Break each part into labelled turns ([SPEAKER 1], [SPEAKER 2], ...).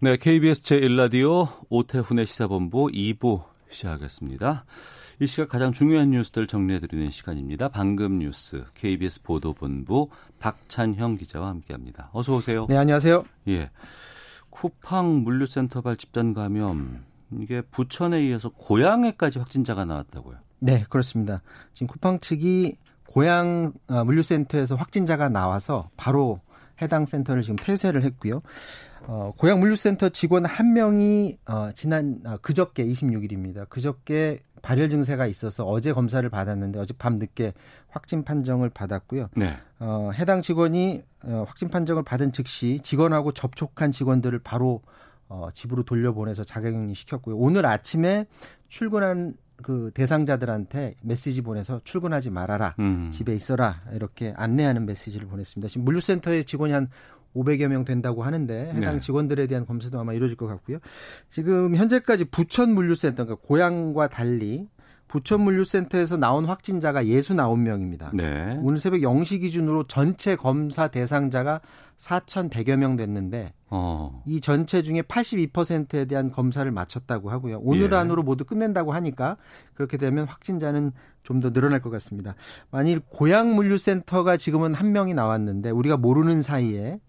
[SPEAKER 1] 네, KBS 제1라디오 오태훈의 시사본부 2부 시작하겠습니다. 이 시각 가장 중요한 뉴스들 정리해드리는 시간입니다. 방금 뉴스 KBS 보도본부 박찬형 기자와 함께합니다. 어서 오세요.
[SPEAKER 2] 네, 안녕하세요.
[SPEAKER 1] 예, 쿠팡 물류센터발 집단 감염 이게 부천에 이어서 고양에까지 확진자가 나왔다고요.
[SPEAKER 2] 네, 그렇습니다. 지금 쿠팡 측이 고양 어, 물류센터에서 확진자가 나와서 바로 해당 센터를 지금 폐쇄를 했고요. 어, 고양 물류센터 직원 한 명이 어, 지난 아, 그저께 26일입니다. 그저께 발열 증세가 있어서 어제 검사를 받았는데 어제 밤 늦게 확진 판정을 받았고요.
[SPEAKER 1] 네.
[SPEAKER 2] 어, 해당 직원이 어, 확진 판정을 받은 즉시 직원하고 접촉한 직원들을 바로 어, 집으로 돌려보내서 자가격리 시켰고요. 오늘 아침에 출근한 그 대상자들한테 메시지 보내서 출근하지 말아라.
[SPEAKER 1] 음.
[SPEAKER 2] 집에 있어라. 이렇게 안내하는 메시지를 보냈습니다. 지금 물류센터의 직원이 한 500여 명 된다고 하는데 해당
[SPEAKER 1] 네.
[SPEAKER 2] 직원들에 대한 검사도 아마 이루어질 것 같고요. 지금 현재까지 부천 물류센터 그러니까 고향과 달리 부천 물류센터에서 나온 확진자가 69명입니다.
[SPEAKER 1] 네.
[SPEAKER 2] 오늘 새벽 0시 기준으로 전체 검사 대상자가 4,100여 명 됐는데
[SPEAKER 1] 어.
[SPEAKER 2] 이 전체 중에 82%에 대한 검사를 마쳤다고 하고요. 오늘
[SPEAKER 1] 예.
[SPEAKER 2] 안으로 모두 끝낸다고 하니까 그렇게 되면 확진자는 좀 더 늘어날 것 같습니다. 만일 고양 물류센터가 지금은 한 명이 나왔는데 우리가 모르는 사이에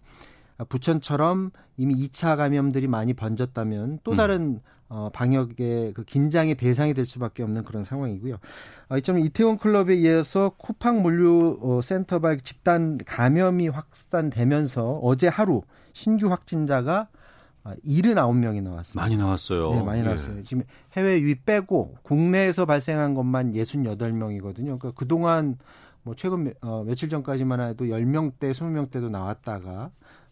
[SPEAKER 2] 부천처럼 이미 2차 감염들이 많이 번졌다면 또 다른 어, 방역의 그 긴장의 대상이 될 수밖에 없는 그런 상황이고요. 어, 이점 이태원 클럽에 이어서 쿠팡 물류 어, 센터발 집단 감염이 확산되면서 어제 하루 신규 확진자가 아, 79명이 나왔습니다.
[SPEAKER 1] 많이 나왔어요.
[SPEAKER 2] 네, 많이
[SPEAKER 1] 예.
[SPEAKER 2] 나왔어요. 지금 해외 유입 빼고 국내에서 발생한 것만 68명이거든요. 그러니까 그동안 뭐 최근 며- 어, 며칠 전까지만 해도 10명대, 20명대도 나왔다가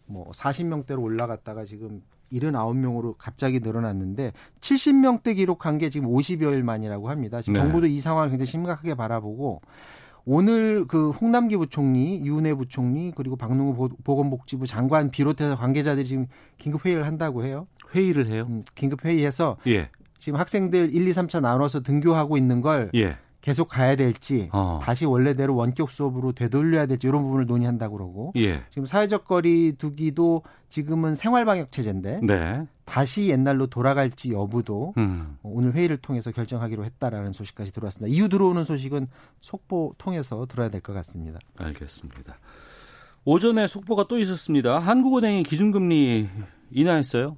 [SPEAKER 2] 뭐 40명대로 올라갔다가 지금 79명으로 갑자기 늘어났는데 70명대 기록한 게 지금 50여일 만이라고 합니다. 지금
[SPEAKER 1] 네.
[SPEAKER 2] 정부도 이 상황을 굉장히 심각하게 바라보고 오늘 그 홍남기 부총리, 유은혜 부총리 그리고 박능우 보- 보건복지부 장관 비롯해서 관계자들이 지금 긴급 회의를 한다고 해요.
[SPEAKER 1] 회의를 해요.
[SPEAKER 2] 음, 긴급 회의해서
[SPEAKER 1] 예.
[SPEAKER 2] 지금 학생들 1, 2, 3차 나눠서 등교하고 있는 걸
[SPEAKER 1] 예.
[SPEAKER 2] 계속 가야 될지
[SPEAKER 1] 어.
[SPEAKER 2] 다시 원래대로 원격 수업으로 되돌려야 될지 이런 부분을 논의한다고 그러고
[SPEAKER 1] 예.
[SPEAKER 2] 지금 사회적 거리 두기도 지금은 생활 방역 체제인데
[SPEAKER 1] 네.
[SPEAKER 2] 다시 옛날로 돌아갈지 여부도
[SPEAKER 1] 음.
[SPEAKER 2] 오늘 회의를 통해서 결정하기로 했다라는 소식까지 들어왔습니다. 이후 들어오는 소식은 속보 통해서 들어야 될 것 같습니다.
[SPEAKER 1] 알겠습니다. 오전에 속보가 또 있었습니다. 한국은행이 기준금리 인하했어요.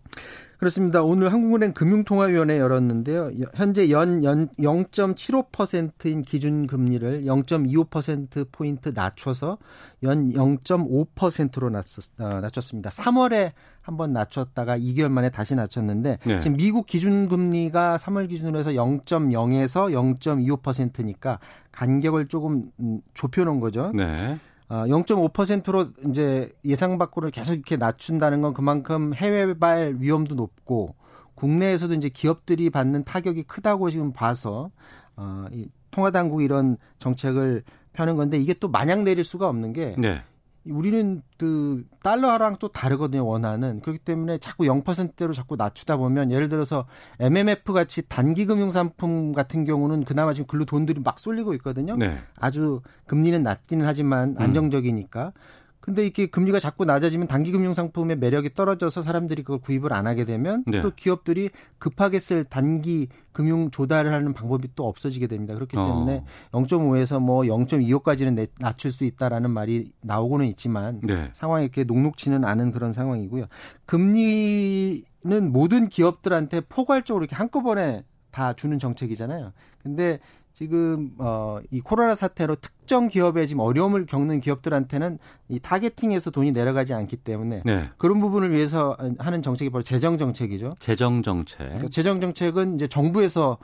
[SPEAKER 2] 그렇습니다. 오늘 한국은행 금융통화위원회 열었는데요. 여- 현재 연, 연 0.75%인 기준금리를 0.25%포인트 낮춰서 연 0.5%로 낮췄, 어, 낮췄습니다. 3월에 한번 낮췄다가 2개월 만에 다시 낮췄는데
[SPEAKER 1] 네.
[SPEAKER 2] 지금 미국 기준금리가 3월 기준으로 해서 0.0에서 0.25%니까 간격을 조금 음, 좁혀놓은 거죠.
[SPEAKER 1] 네.
[SPEAKER 2] 어, 0.5%로 이제 예상 밖으로 계속 이렇게 낮춘다는 건 그만큼 해외발 위험도 높고 국내에서도 이제 기업들이 받는 타격이 크다고 지금 봐서 어, 이 통화 당국이 이런 정책을 펴는 건데 이게 또 마냥 내릴 수가 없는 게
[SPEAKER 1] 네.
[SPEAKER 2] 우리는 그 달러랑 또 다르거든요 원화는 그렇기 때문에 자꾸 0%대로 자꾸 낮추다 보면 예를 들어서 MMF 같이 단기 금융 상품 같은 경우는 그나마 지금 글로 돈들이 막 쏠리고 있거든요.
[SPEAKER 1] 네.
[SPEAKER 2] 아주 금리는 낮기는 하지만 안정적이니까. 근데 이렇게 금리가 자꾸 낮아지면 단기 금융 상품의 매력이 떨어져서 사람들이 그걸 구입을 안 하게 되면
[SPEAKER 1] 네.
[SPEAKER 2] 또 기업들이 급하게 쓸 단기 금융 조달을 하는 방법이 또 없어지게 됩니다. 그렇기
[SPEAKER 1] 어.
[SPEAKER 2] 때문에 0.5에서 뭐 0.25까지는 낮출 수 있다라는 말이 나오고는 있지만
[SPEAKER 1] 네.
[SPEAKER 2] 상황이 이렇게 녹록지는 않은 그런 상황이고요. 금리는 모든 기업들한테 포괄적으로 이렇게 한꺼번에 다 주는 정책이잖아요. 근데 지금 어이 코로나 사태로 특정 기업에 지금 어려움을 겪는 기업들한테는 이 타겟팅에서 돈이 내려가지 않기 때문에
[SPEAKER 1] 네.
[SPEAKER 2] 그런 부분을 위해서 하는 정책이 바로 재정 정책이죠.
[SPEAKER 1] 재정 정책.
[SPEAKER 2] 그러니까 재정 정책은 이제 정부에서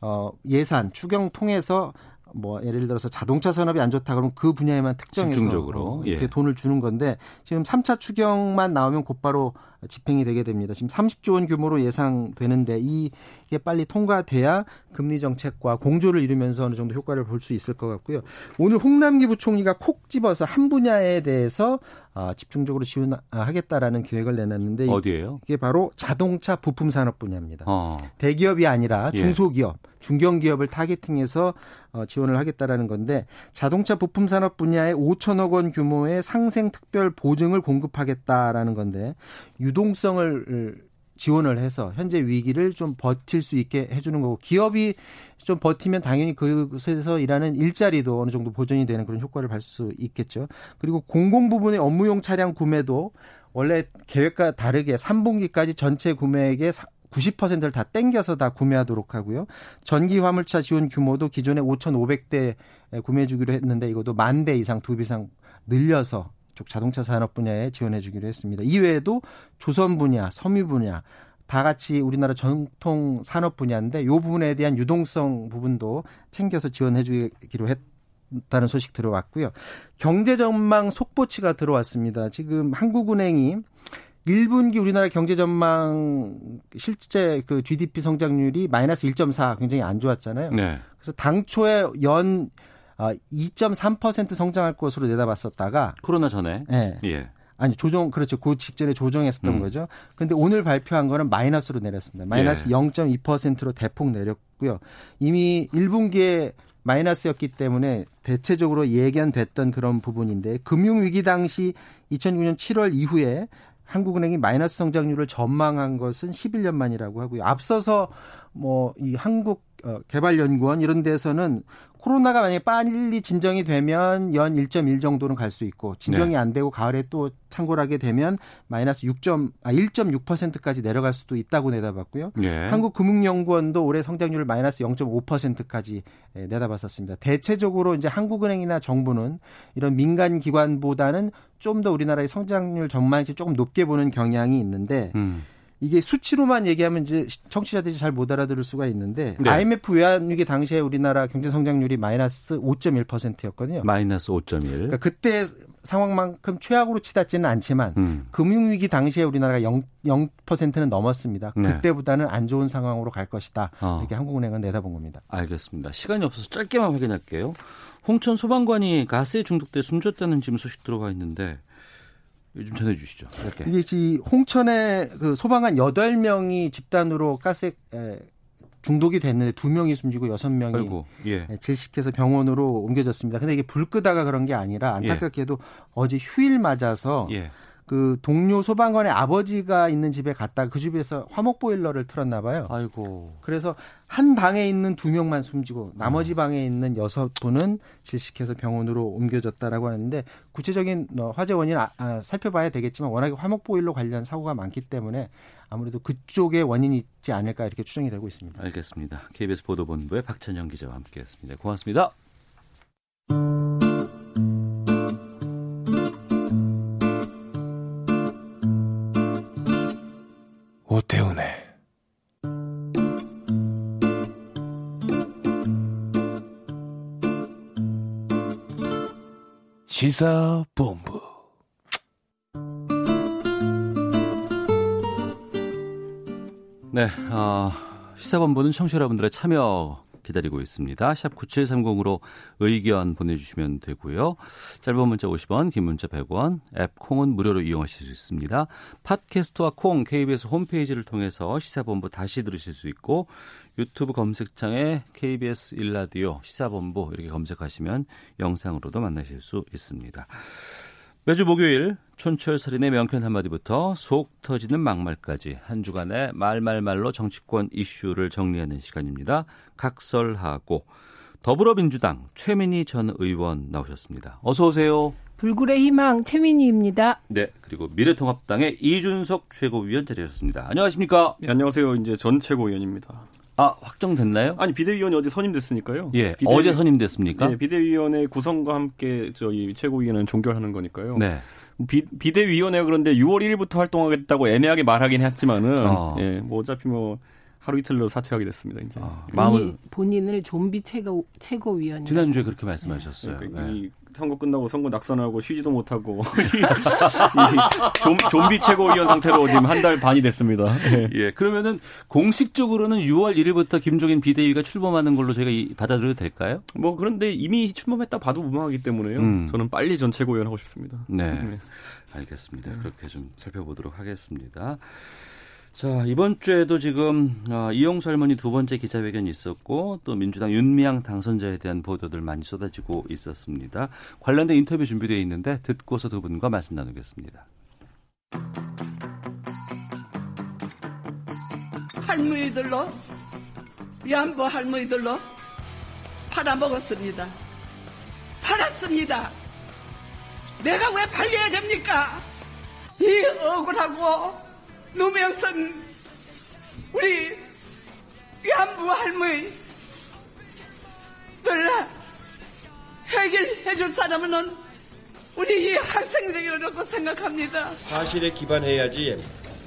[SPEAKER 2] 어 예산 추경 통해서 뭐 예를 들어서 자동차 산업이 안 좋다 그러면 그 분야에만 특정해서
[SPEAKER 1] 집중적으로,
[SPEAKER 2] 어, 이렇게
[SPEAKER 1] 예.
[SPEAKER 2] 돈을 주는 건데 지금 3차 추경만 나오면 곧바로 집행이 되게 됩니다. 지금 30조 원 규모로 예상되는데 이게 빨리 통과돼야 금리 정책과 공조를 이루면서 어느 정도 효과를 볼 수 있을 것 같고요. 오늘 홍남기 부총리가 콕 집어서 한 분야에 대해서 어, 집중적으로 지원하겠다라는 계획을 내놨는데
[SPEAKER 1] 어디예요?
[SPEAKER 2] 이게 바로 자동차 부품 산업 분야입니다.
[SPEAKER 1] 어.
[SPEAKER 2] 대기업이 아니라
[SPEAKER 1] 예.
[SPEAKER 2] 중소기업, 중견기업을 타겟팅해서 어, 지원을 하겠다라는 건데 자동차 부품 산업 분야에 5천억 원 규모의 상생 특별 보증을 공급하겠다라는 건데 유동성을 지원을 해서 현재 위기를 좀 버틸 수 있게 해주는 거고 기업이 좀 버티면 당연히 그곳에서 일하는 일자리도 어느 정도 보존이 되는 그런 효과를 볼 수 있겠죠. 그리고 공공 부분의 업무용 차량 구매도 원래 계획과 다르게 3분기까지 전체 구매액의 90%를 다 땡겨서 다 구매하도록 하고요. 전기 화물차 지원 규모도 기존에 5,500대 구매해 주기로 했는데 이것도 만 대 이상 두 배 이상 늘려서 쪽 자동차 산업 분야에 지원해 주기로 했습니다. 이외에도 조선 분야, 섬유 분야 다 같이 우리나라 전통 산업 분야인데 이 부분에 대한 유동성 부분도 챙겨서 지원해 주기로 했 다는 소식 들어왔고요. 경제 전망 속보치가 들어왔습니다. 지금 한국은행이 1분기 우리나라 경제 전망 실제 그 GDP 성장률이 마이너스 1.4 굉장히 안 좋았잖아요.
[SPEAKER 1] 네.
[SPEAKER 2] 그래서 당초에 연 2.3% 성장할 것으로 내다봤었다가
[SPEAKER 1] 코로나 전에.
[SPEAKER 2] 예.
[SPEAKER 1] 예.
[SPEAKER 2] 아니 조정 그렇죠. 그 직전에 조정했었던
[SPEAKER 1] 음.
[SPEAKER 2] 거죠. 근데 오늘 발표한 거는 마이너스로 내렸습니다. 마이너스
[SPEAKER 1] 예.
[SPEAKER 2] 0.2%로 대폭 내렸고요. 이미 1분기에 마이너스였기 때문에 대체적으로 예견됐던 그런 부분인데 금융 위기 당시 2009년 7월 이후에 한국은행이 마이너스 성장률을 전망한 것은 11년 만이라고 하고요. 앞서서 뭐 이 한국 어, 개발연구원 이런 데서는 코로나가 만약에 빨리 진정이 되면 연 1.1 정도는 갈 수 있고 진정이
[SPEAKER 1] 네.
[SPEAKER 2] 안 되고 가을에 또 창궐하게 되면 마이너스 6. 아 1.6%까지 내려갈 수도 있다고 내다봤고요.
[SPEAKER 1] 예.
[SPEAKER 2] 한국금융연구원도 올해 성장률을 마이너스 0.5%까지 예, 내다봤었습니다. 대체적으로 이제 한국은행이나 정부는 이런 민간 기관보다는 좀 더 우리나라의 성장률 전망치 조금 높게 보는 경향이 있는데
[SPEAKER 1] 음.
[SPEAKER 2] 이게 수치로만 얘기하면 이제 청취자들이 잘 못 알아들을 수가 있는데
[SPEAKER 1] 네.
[SPEAKER 2] IMF 외환위기 당시에 우리나라 경제 성장률이 마이너스 5.1%였거든요.
[SPEAKER 1] 마이너스 5.1.
[SPEAKER 2] 그러니까 그때 상황만큼 최악으로 치닫지는 않지만
[SPEAKER 1] 음.
[SPEAKER 2] 금융위기 당시에 우리나라가 0, 0%는 넘었습니다.
[SPEAKER 1] 네.
[SPEAKER 2] 그때보다는 안 좋은 상황으로 갈 것이다.
[SPEAKER 1] 어.
[SPEAKER 2] 이렇게 한국은행은 내다본 겁니다.
[SPEAKER 1] 알겠습니다. 시간이 없어서 짧게만 확인할게요. 홍천 소방관이 가스에 중독돼 숨졌다는 지금 소식 들어와 있는데 요즘 전해 주시죠. 짧게.
[SPEAKER 2] 이게 지 홍천에 그 소방관 8명이 집단으로 가스에 에, 중독이 됐는데 2명이 숨지고 6명이
[SPEAKER 1] 아이고, 예.
[SPEAKER 2] 예, 질식해서 병원으로 옮겨졌습니다. 근데 이게 불 끄다가 그런 게 아니라 안타깝게도 어제 휴일 맞아서
[SPEAKER 1] 예.
[SPEAKER 2] 그 동료 소방관의 아버지가 있는 집에 갔다가 그 집에서 화목 보일러를 틀었나 봐요.
[SPEAKER 1] 아이고.
[SPEAKER 2] 그래서 한 방에 있는 두 명만 숨지고 나머지 방에 있는 여섯 분은 질식해서 병원으로 옮겨졌다라고 하는데 구체적인 어, 화재 원인 아, 아, 살펴봐야 되겠지만 워낙에 화목 보일러 관련 사고가 많기 때문에 아무래도 그쪽에 원인이 있지 않을까 이렇게 추정이 되고 있습니다.
[SPEAKER 1] 알겠습니다. KBS 보도본부의 박찬영 기자와 함께했습니다. 고맙습니다.
[SPEAKER 3] 오태훈의 시사본부.
[SPEAKER 1] 네, 어, 시사본부는 청취자 여러분들의 참여 기다리고 있습니다. 샵 9730으로 의견 보내주시면 되고요. 짧은 문자 50원, 긴 문자 100원, 앱 콩은 무료로 이용하실 수 있습니다. 팟캐스트와 콩, KBS 홈페이지를 통해서 시사본부 다시 들으실 수 있고 유튜브 검색창에 KBS 일라디오 시사본부 이렇게 검색하시면 영상으로도 만나실 수 있습니다. 매주 목요일 촌철 살인의 명쾌한 한마디부터 속 터지는 막말까지 한 주간의 말말말로 정치권 이슈를 정리하는 시간입니다. 각설하고 더불어민주당 최민희 전 의원 나오셨습니다. 어서 오세요.
[SPEAKER 4] 불굴의 희망 최민희입니다.
[SPEAKER 1] 네, 그리고 미래통합당의 이준석 최고위원 자리하셨습니다. 안녕하십니까?
[SPEAKER 5] 네, 안녕하세요. 이제 전 최고위원입니다.
[SPEAKER 1] 아 확정됐나요?
[SPEAKER 5] 아니 비대위원이 어제 선임됐으니까요.
[SPEAKER 1] 예,
[SPEAKER 5] 비대위-
[SPEAKER 1] 어제 선임됐습니까?
[SPEAKER 5] 네, 비대위원회 구성과 함께 저희 최고위원은 종결하는 거니까요.
[SPEAKER 1] 네.
[SPEAKER 5] 비, 비대위원회가 그런데 6월 1일부터 활동하겠다고 애매하게 말하긴 했지만은
[SPEAKER 1] 어.
[SPEAKER 5] 예, 뭐 어차피 뭐 하루 이틀로 사퇴하게 됐습니다. 이제.
[SPEAKER 1] 아,
[SPEAKER 4] 본인,
[SPEAKER 1] 마음을
[SPEAKER 4] 본인을 좀비 최고 최고위원이
[SPEAKER 1] 지난주에 그렇게 말씀하셨어요.
[SPEAKER 5] 그러니까
[SPEAKER 1] 네.
[SPEAKER 5] 이 선거 끝나고 선거 낙선하고 쉬지도 못하고 이 좀, 좀비 최고위원 상태로 지금 한 달 반이 됐습니다. 네.
[SPEAKER 1] 예, 그러면은 공식적으로는 6월 1일부터 김종인 비대위가 출범하는 걸로 저희가 이, 받아들여도 될까요?
[SPEAKER 5] 뭐 그런데 이미 출범했다 봐도 무방하기 때문에요. 음. 저는 빨리 전 최고위원 하고 싶습니다.
[SPEAKER 1] 네. 네. 알겠습니다. 그렇게 좀 살펴보도록 하겠습니다. 자, 이번 주에도 지금 어, 이용수 할머니 두 번째 기자회견이 있었고 또 민주당 윤미향 당선자에 대한 보도들 많이 쏟아지고 있었습니다. 관련된 인터뷰 준비되어 있는데 듣고서 두 분과 말씀 나누겠습니다.
[SPEAKER 6] 할머니들로 위안부 할머니들로 팔아먹었습니다. 팔았습니다. 내가 왜 팔려야 됩니까? 이 억울하고 노명선 우리 위안부 할머니 들 해결해 줄 사람은 우리 이 학생들이라고 생각합니다.
[SPEAKER 7] 사실에 기반해야지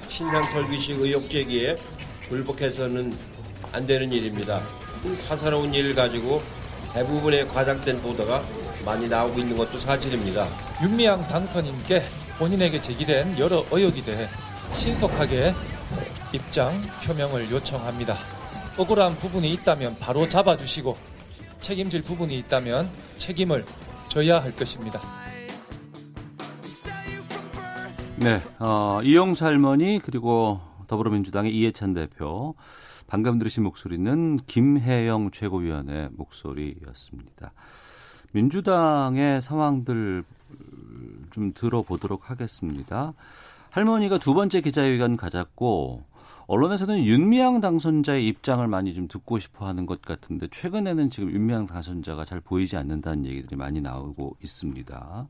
[SPEAKER 7] 신상 털기식 의혹 제기에 불복해서는 안 되는 일입니다. 사사로운 일을 가지고 대부분의 과장된 보도가 많이 나오고 있는 것도 사실입니다.
[SPEAKER 8] 윤미향 당선인께 본인에게 제기된 여러 의혹에 대해 신속하게 입장 표명을 요청합니다. 억울한 부분이 있다면 바로 잡아주시고 책임질 부분이 있다면 책임을 져야 할 것입니다.
[SPEAKER 1] 네, 어, 이용수 할머니 그리고 더불어민주당의 이해찬 대표 방금 들으신 목소리는 김혜영 최고위원의 목소리였습니다. 민주당의 상황들 좀 들어보도록 하겠습니다. 할머니가 두 번째 기자회견 가졌고 언론에서는 윤미향 당선자의 입장을 많이 좀 듣고 싶어 하는 것 같은데 최근에는 지금 윤미향 당선자가 잘 보이지 않는다는 얘기들이 많이 나오고 있습니다.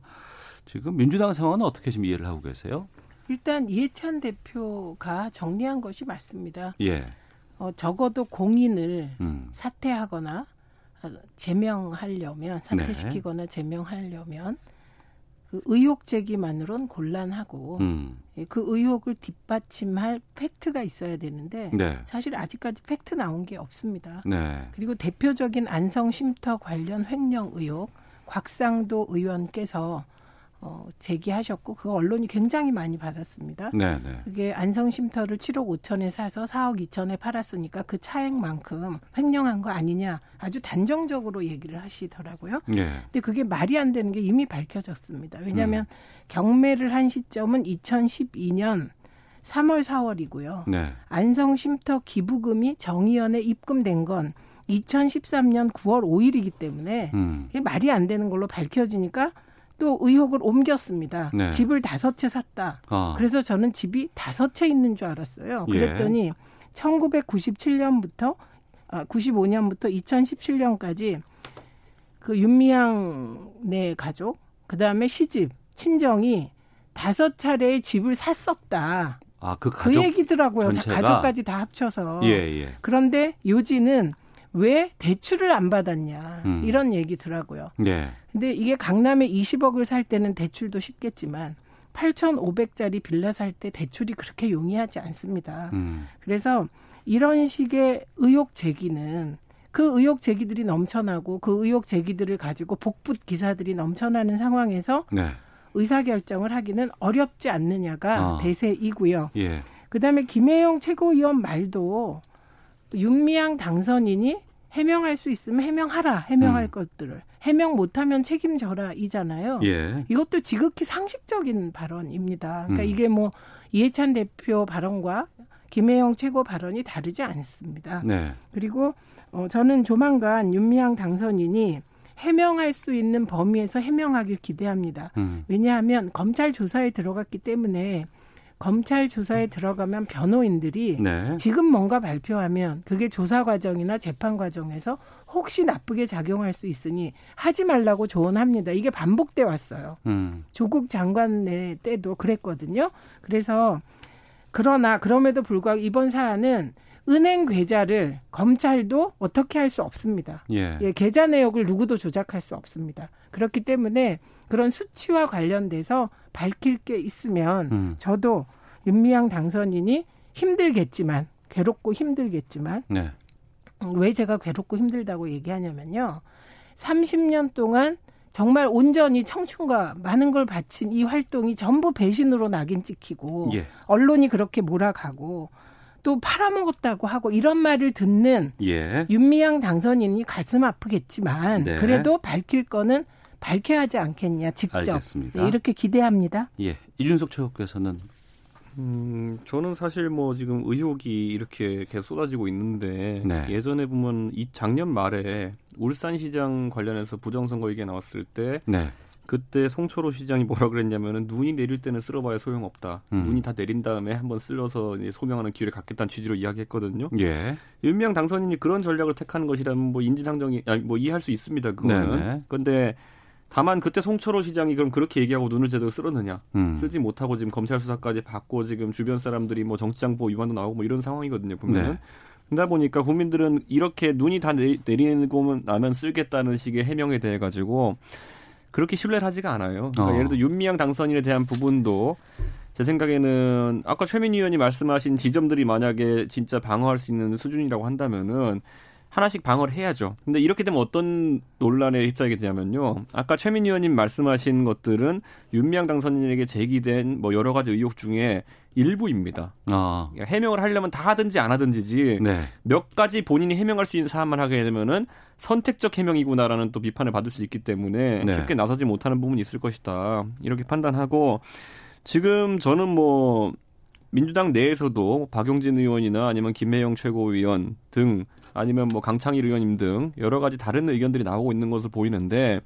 [SPEAKER 1] 지금 민주당 상황은 어떻게 좀 이해를 하고 계세요?
[SPEAKER 4] 일단 이해찬 대표가 정리한 것이 맞습니다.
[SPEAKER 1] 예.
[SPEAKER 4] 어, 적어도 공인을 음. 사퇴하거나 제명하려면 사퇴시키거나 네. 제명하려면 그 의혹 제기만으론 곤란하고 음. 예, 그 의혹을 뒷받침할 팩트가 있어야 되는데 네. 사실 아직까지 팩트 나온 게 없습니다.
[SPEAKER 1] 네.
[SPEAKER 4] 그리고 대표적인 안성 쉼터 관련 횡령 의혹 곽상도 의원께서 어, 제기하셨고 그 언론이 굉장히 많이 받았습니다.
[SPEAKER 1] 네, 네.
[SPEAKER 4] 그게 안성쉼터를 7억 5천에 사서 4억 2천에 팔았으니까 그 차액만큼 횡령한 거 아니냐 아주 단정적으로 얘기를 하시더라고요.
[SPEAKER 1] 네.
[SPEAKER 4] 근데 그게 말이 안 되는 게 이미 밝혀졌습니다. 왜냐하면 음. 경매를 한 시점은 2012년 3월 4월이고요.
[SPEAKER 1] 네.
[SPEAKER 4] 안성쉼터 기부금이 정의연에 입금된 건 2013년 9월 5일이기 때문에
[SPEAKER 1] 음.
[SPEAKER 4] 이게 말이 안 되는 걸로 밝혀지니까 또 의혹을 옮겼습니다.
[SPEAKER 1] 네.
[SPEAKER 4] 집을 다섯 채 샀다.
[SPEAKER 1] 아.
[SPEAKER 4] 그래서 저는 집이 다섯 채 있는 줄 알았어요. 그랬더니 예. 1997년부터 아, 95년부터 2017년까지 그 윤미향 네 가족, 그 다음에 시집, 친정이 다섯 차례의 집을 샀었다.
[SPEAKER 1] 아, 그 가족
[SPEAKER 4] 그 얘기더라고요. 다 가족까지 다 합쳐서.
[SPEAKER 1] 예, 예.
[SPEAKER 4] 그런데 요지는 왜 대출을 안 받았냐 음. 이런 얘기더라고요.
[SPEAKER 1] 네.
[SPEAKER 4] 근데 이게 강남에 20억을 살 때는 대출도 쉽겠지만 8,500짜리 빌라 살 때 대출이 그렇게 용이하지 않습니다.
[SPEAKER 1] 음.
[SPEAKER 4] 그래서 이런 식의 의혹 제기는 그 의혹 제기들이 넘쳐나고 그 의혹 제기들을 가지고 복붙 기사들이 넘쳐나는 상황에서
[SPEAKER 1] 네.
[SPEAKER 4] 의사 결정을 하기는 어렵지 않느냐가 아. 대세이고요.
[SPEAKER 1] 예.
[SPEAKER 4] 그다음에 김혜영 최고위원 말도 윤미향 당선인이 해명할 수 있으면 해명하라. 해명할 음. 것들을. 해명 못하면 책임져라 이잖아요.
[SPEAKER 1] 예.
[SPEAKER 4] 이것도 지극히 상식적인 발언입니다. 그러니까 음. 이게 뭐 이해찬 대표 발언과 김혜영 최고 발언이 다르지 않습니다.
[SPEAKER 1] 네.
[SPEAKER 4] 그리고 어, 저는 조만간 윤미향 당선인이 해명할 수 있는 범위에서 해명하길 기대합니다.
[SPEAKER 1] 음.
[SPEAKER 4] 왜냐하면 검찰 조사에 들어갔기 때문에 검찰 조사에 들어가면 변호인들이
[SPEAKER 1] 네.
[SPEAKER 4] 지금 뭔가 발표하면 그게 조사 과정이나 재판 과정에서 혹시 나쁘게 작용할 수 있으니 하지 말라고 조언합니다. 이게 반복돼 왔어요.
[SPEAKER 1] 음.
[SPEAKER 4] 조국 장관 때도 그랬거든요. 그래서 그러나 그럼에도 불구하고 이번 사안은 은행 계좌를 검찰도 어떻게 할 수 없습니다.
[SPEAKER 1] 예.
[SPEAKER 4] 예, 계좌 내역을 누구도 조작할 수 없습니다. 그렇기 때문에 그런 수치와 관련돼서 밝힐 게 있으면
[SPEAKER 1] 음.
[SPEAKER 4] 저도 윤미향 당선인이 힘들겠지만 괴롭고 힘들겠지만
[SPEAKER 1] 네.
[SPEAKER 4] 왜 제가 괴롭고 힘들다고 얘기하냐면요. 30년 동안 정말 온전히 청춘과 많은 걸 바친 이 활동이 전부 배신으로 낙인 찍히고 예. 언론이 그렇게 몰아가고 또 팔아먹었다고 하고 이런 말을 듣는 예. 윤미향 당선인이 가슴 아프겠지만 네. 그래도 밝힐 거는 밝혀야 하지 않겠냐 직접 알겠습니다. 네, 이렇게 기대합니다.
[SPEAKER 1] 예, 이준석 최고께서는
[SPEAKER 5] 음, 저는 사실 뭐 지금 의혹이 이렇게 계속 쏟아지고 있는데 네. 예전에 보면 이 작년 말에 울산시장 관련해서 부정선거 얘기 나왔을 때 네. 그때 송철호 시장이 뭐라 그랬냐면은 눈이 내릴 때는 쓸어봐야 소용없다. 음. 눈이 다 내린 다음에 한번 쓸어서 이제 소명하는 기회를 갖겠다는 취지로 이야기했거든요. 예. 윤미향 당선인이 그런 전략을 택하는 것이라면 뭐 인지상정이 아니 뭐 이해할 수 있습니다. 그거는. 네네. 근데 다만 그때 송철호 시장이 그럼 그렇게 얘기하고 눈을 제대로 쓸었느냐? 음. 쓸지 못하고 지금 검찰 수사까지 받고 지금 주변 사람들이 뭐 정치장보 위반도 나오고 뭐 이런 상황이거든요. 보면은. 네. 그러다 보니까 국민들은 이렇게 눈이 다 내리고 나면 쓸겠다는 식의 해명에 대해 가지고 그렇게 신뢰를 하지가 않아요. 그러니까 어. 예를 들어 윤미향 당선인에 대한 부분도 제 생각에는 아까 최민희 의원이 말씀하신 지점들이 만약에 진짜 방어할 수 있는 수준이라고 한다면은 하나씩 방어를 해야죠. 근데 이렇게 되면 어떤 논란에 휩싸이게 되냐면요. 아까 최민희 의원님 말씀하신 것들은 윤미향 당선인에게 제기된 뭐 여러 가지 의혹 중에 일부입니다. 아. 그러니까 해명을 하려면 다 하든지 안 하든지지 네. 몇 가지 본인이 해명할 수 있는 사안만 하게 되면은 선택적 해명이구나라는 또 비판을 받을 수 있기 때문에 네. 쉽게 나서지 못하는 부분이 있을 것이다. 이렇게 판단하고 지금 저는 뭐 민주당 내에서도 박용진 의원이나 아니면 김혜영 최고위원 등 아니면 뭐 강창일 의원님 등 여러 가지 다른 의견들이 나오고 있는 것으로 보이는데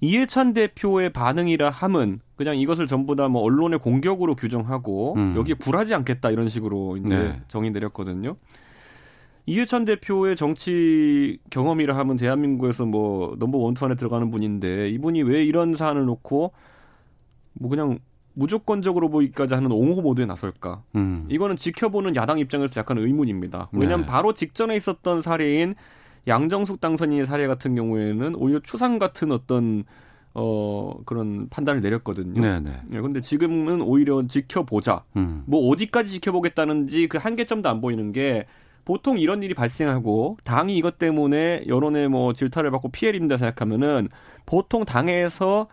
[SPEAKER 5] 이해찬 대표의 반응이라 함은 그냥 이것을 전부 다 뭐 언론의 공격으로 규정하고 음. 여기에 굴하지 않겠다 이런 식으로 이제 네. 정의 내렸거든요. 이해찬 대표의 정치 경험이라 하면 대한민국에서 뭐 넘버 원투 안에 들어가는 분인데 이분이 왜 이런 사안을 놓고 뭐 그냥 무조건적으로 보기까지 하는 옹호 모드에 나설까? 음. 이거는 지켜보는 야당 입장에서 약간 의문입니다. 왜냐하면 네. 바로 직전에 있었던 사례인 양정숙 당선인의 사례 같은 경우에는 오히려 추상 같은 어떤 어 그런 판단을 내렸거든요. 네네. 네, 근데 지금은 오히려 지켜보자. 음. 뭐 어디까지 지켜보겠다는지 그 한계점도 안 보이는 게 보통 이런 일이 발생하고 당이 이것 때문에 여론의 뭐 질타를 받고 피해를 입는다 생각하면은 보통 당에서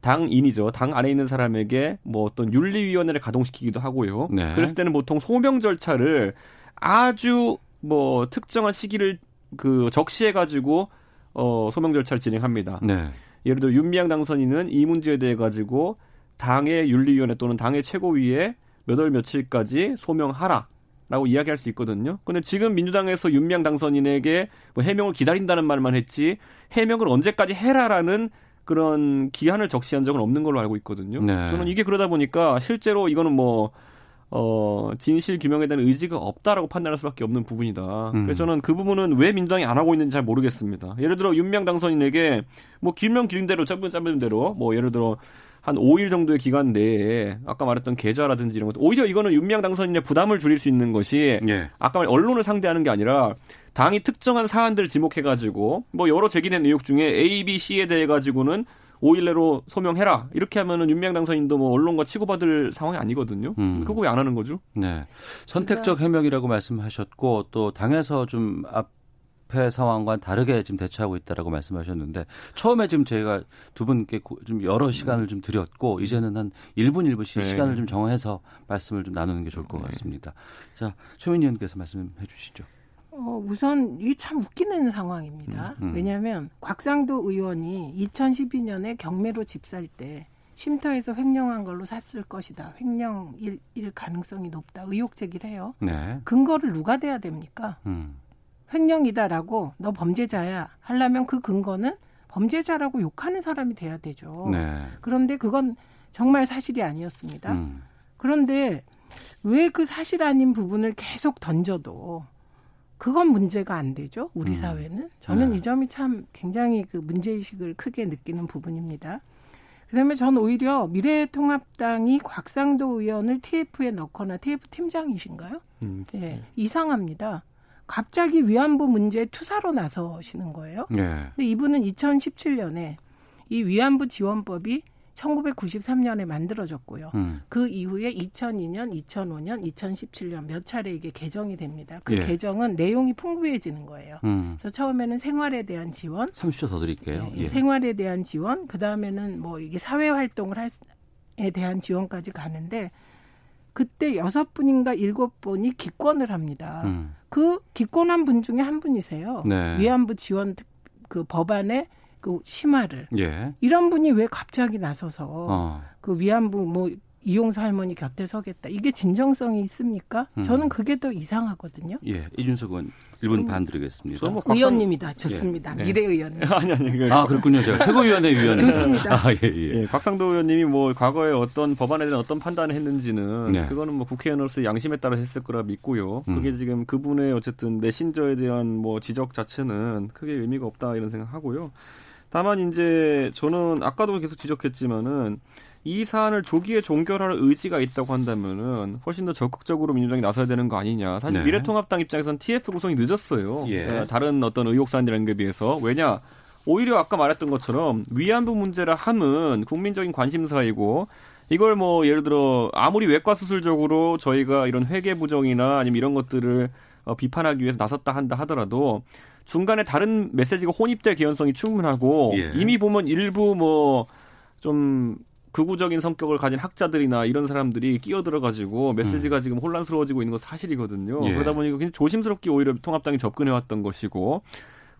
[SPEAKER 5] 당인이죠. 당 안에 있는 사람에게 뭐 어떤 윤리위원회를 가동시키기도 하고요. 네. 그랬을 때는 보통 소명 절차를 아주 뭐 특정한 시기를 그 적시해 가지고 어 소명 절차를 진행합니다. 네. 예를 들어 윤미향 당선인은 이 문제에 대해 가지고 당의 윤리위원회 또는 당의 최고위에 몇 월 며칠까지 소명하라. 라고 이야기할 수 있거든요. 근데 지금 민주당에서 윤미향 당선인에게 뭐 해명을 기다린다는 말만 했지 해명을 언제까지 해라라는 그런 기한을 적시한 적은 없는 걸로 알고 있거든요. 네. 저는 이게 그러다 보니까 실제로 이거는 뭐 어, 진실 규명에 대한 의지가 없다라고 판단할 수밖에 없는 부분이다. 음. 그래서 저는 그 부분은 왜 민주당이 안 하고 있는지 잘 모르겠습니다. 예를 들어 윤명 당선인에게 뭐 길면 긴 대로 짧은 짧은 대로 뭐 예를 들어 한 5일 정도의 기간 내에 아까 말했던 계좌라든지 이런 것 오히려 이거는 윤명 당선인의 부담을 줄일 수 있는 것이 예. 아까 말 언론을 상대하는 게 아니라 당이 특정한 사안들을 지목해가지고 뭐 여러 제기된 의혹 중에 A, B, C에 대해 가지고는 5일 내로 소명해라. 이렇게 하면은 윤명 당선인도 뭐 언론과 치고받을 상황이 아니거든요. 음. 그거 왜 안 하는 거죠?
[SPEAKER 1] 네. 선택적 해명이라고 말씀하셨고 또 당에서 좀 앞에 상황과 다르게 지금 대처하고 있다라고 말씀하셨는데 처음에 지금 저희가 두 분께 좀 여러 시간을 좀 드렸고 이제는 한 1분 1분씩 네. 시간을 좀 정해서 말씀을 좀 나누는 게 좋을 것 네. 같습니다. 자, 최민희 의원께서 말씀해 주시죠.
[SPEAKER 4] 어, 우선 이게 참 웃기는 상황입니다. 음, 음. 왜냐하면 곽상도 의원이 2012년에 경매로 집 살 때 쉼터에서 횡령한 걸로 샀을 것이다. 횡령일 가능성이 높다. 의혹 제기를 해요. 네. 근거를 누가 대야 됩니까? 음. 횡령이다라고 너 범죄자야 하려면 그 근거는 범죄자라고 욕하는 사람이 돼야 되죠. 네. 그런데 그건 정말 사실이 아니었습니다. 음. 그런데 왜 그 사실 아닌 부분을 계속 던져도 그건 문제가 안 되죠. 우리 음. 사회는. 저는 네. 이 점이 참 굉장히 그 문제의식을 크게 느끼는 부분입니다. 그다음에 전 오히려 미래통합당이 곽상도 의원을 TF에 넣거나 TF 팀장이신가요? 음. 예, 네. 이상합니다. 갑자기 위안부 문제 투사로 나서시는 거예요. 네. 근데 이분은 2017년에 이 위안부 지원법이 1993년에 만들어졌고요. 음. 그 이후에 2002년, 2005년, 2017년 몇 차례 이게 개정이 됩니다. 그 예. 개정은 내용이 풍부해지는 거예요. 음. 그래서 처음에는 생활에 대한 지원,
[SPEAKER 1] 30초 더 드릴게요.
[SPEAKER 4] 네, 예. 생활에 대한 지원, 그 다음에는 뭐 이게 사회 활동을 할에 대한 지원까지 가는데 그때 여섯 분인가 일곱 분이 기권을 합니다. 음. 그 기권한 분 중에 한 분이세요. 네. 위안부 지원 그 법안에 그 심화를 예. 이런 분이 왜 갑자기 나서서 어. 그 위안부 뭐 이용사 할머니 곁에 서겠다. 이게 진정성이 있습니까? 음. 저는 그게 더 이상하거든요.
[SPEAKER 1] 예, 이준석 의원 1분 반 드리겠습니다.
[SPEAKER 4] 뭐 곽상... 의원님이다. 좋습니다. 예. 미래 의원.
[SPEAKER 5] 아니 아니.
[SPEAKER 1] 그... 아 그렇군요. 제가 최고위원회 위원.
[SPEAKER 4] 좋습니다. 아,
[SPEAKER 5] 예, 예. 예, 곽상도 의원님이 뭐 과거에 어떤 법안에 대한 어떤 판단을 했는지는 네. 그거는 뭐 국회의원으로서 양심에 따라 했을 거라 믿고요. 음. 그게 지금 그분의 어쨌든 내신저에 대한 뭐 지적 자체는 크게 의미가 없다 이런 생각하고요. 다만 이제 저는 아까도 계속 지적했지만은 이 사안을 조기에 종결할 의지가 있다고 한다면은 훨씬 더 적극적으로 민주당이 나서야 되는 거 아니냐. 사실 네. 미래통합당 입장에서는 TF 구성이 늦었어요. 예. 네, 다른 어떤 의혹 사안이라는 게 비해서 왜냐 오히려 아까 말했던 것처럼 위안부 문제라 함은 국민적인 관심사이고 이걸 뭐 예를 들어 아무리 외과 수술적으로 저희가 이런 회계 부정이나 아니면 이런 것들을 어, 비판하기 위해서 나섰다 한다 하더라도 중간에 다른 메시지가 혼입될 개연성이 충분하고 예. 이미 보면 일부 뭐좀 극우적인 성격을 가진 학자들이나 이런 사람들이 끼어들어 가지고 메시지가 음. 지금 혼란스러워지고 있는 건 사실이거든요. 예. 그러다 보니까 굉장히 조심스럽게 오히려 통합당이 접근해 왔던 것이고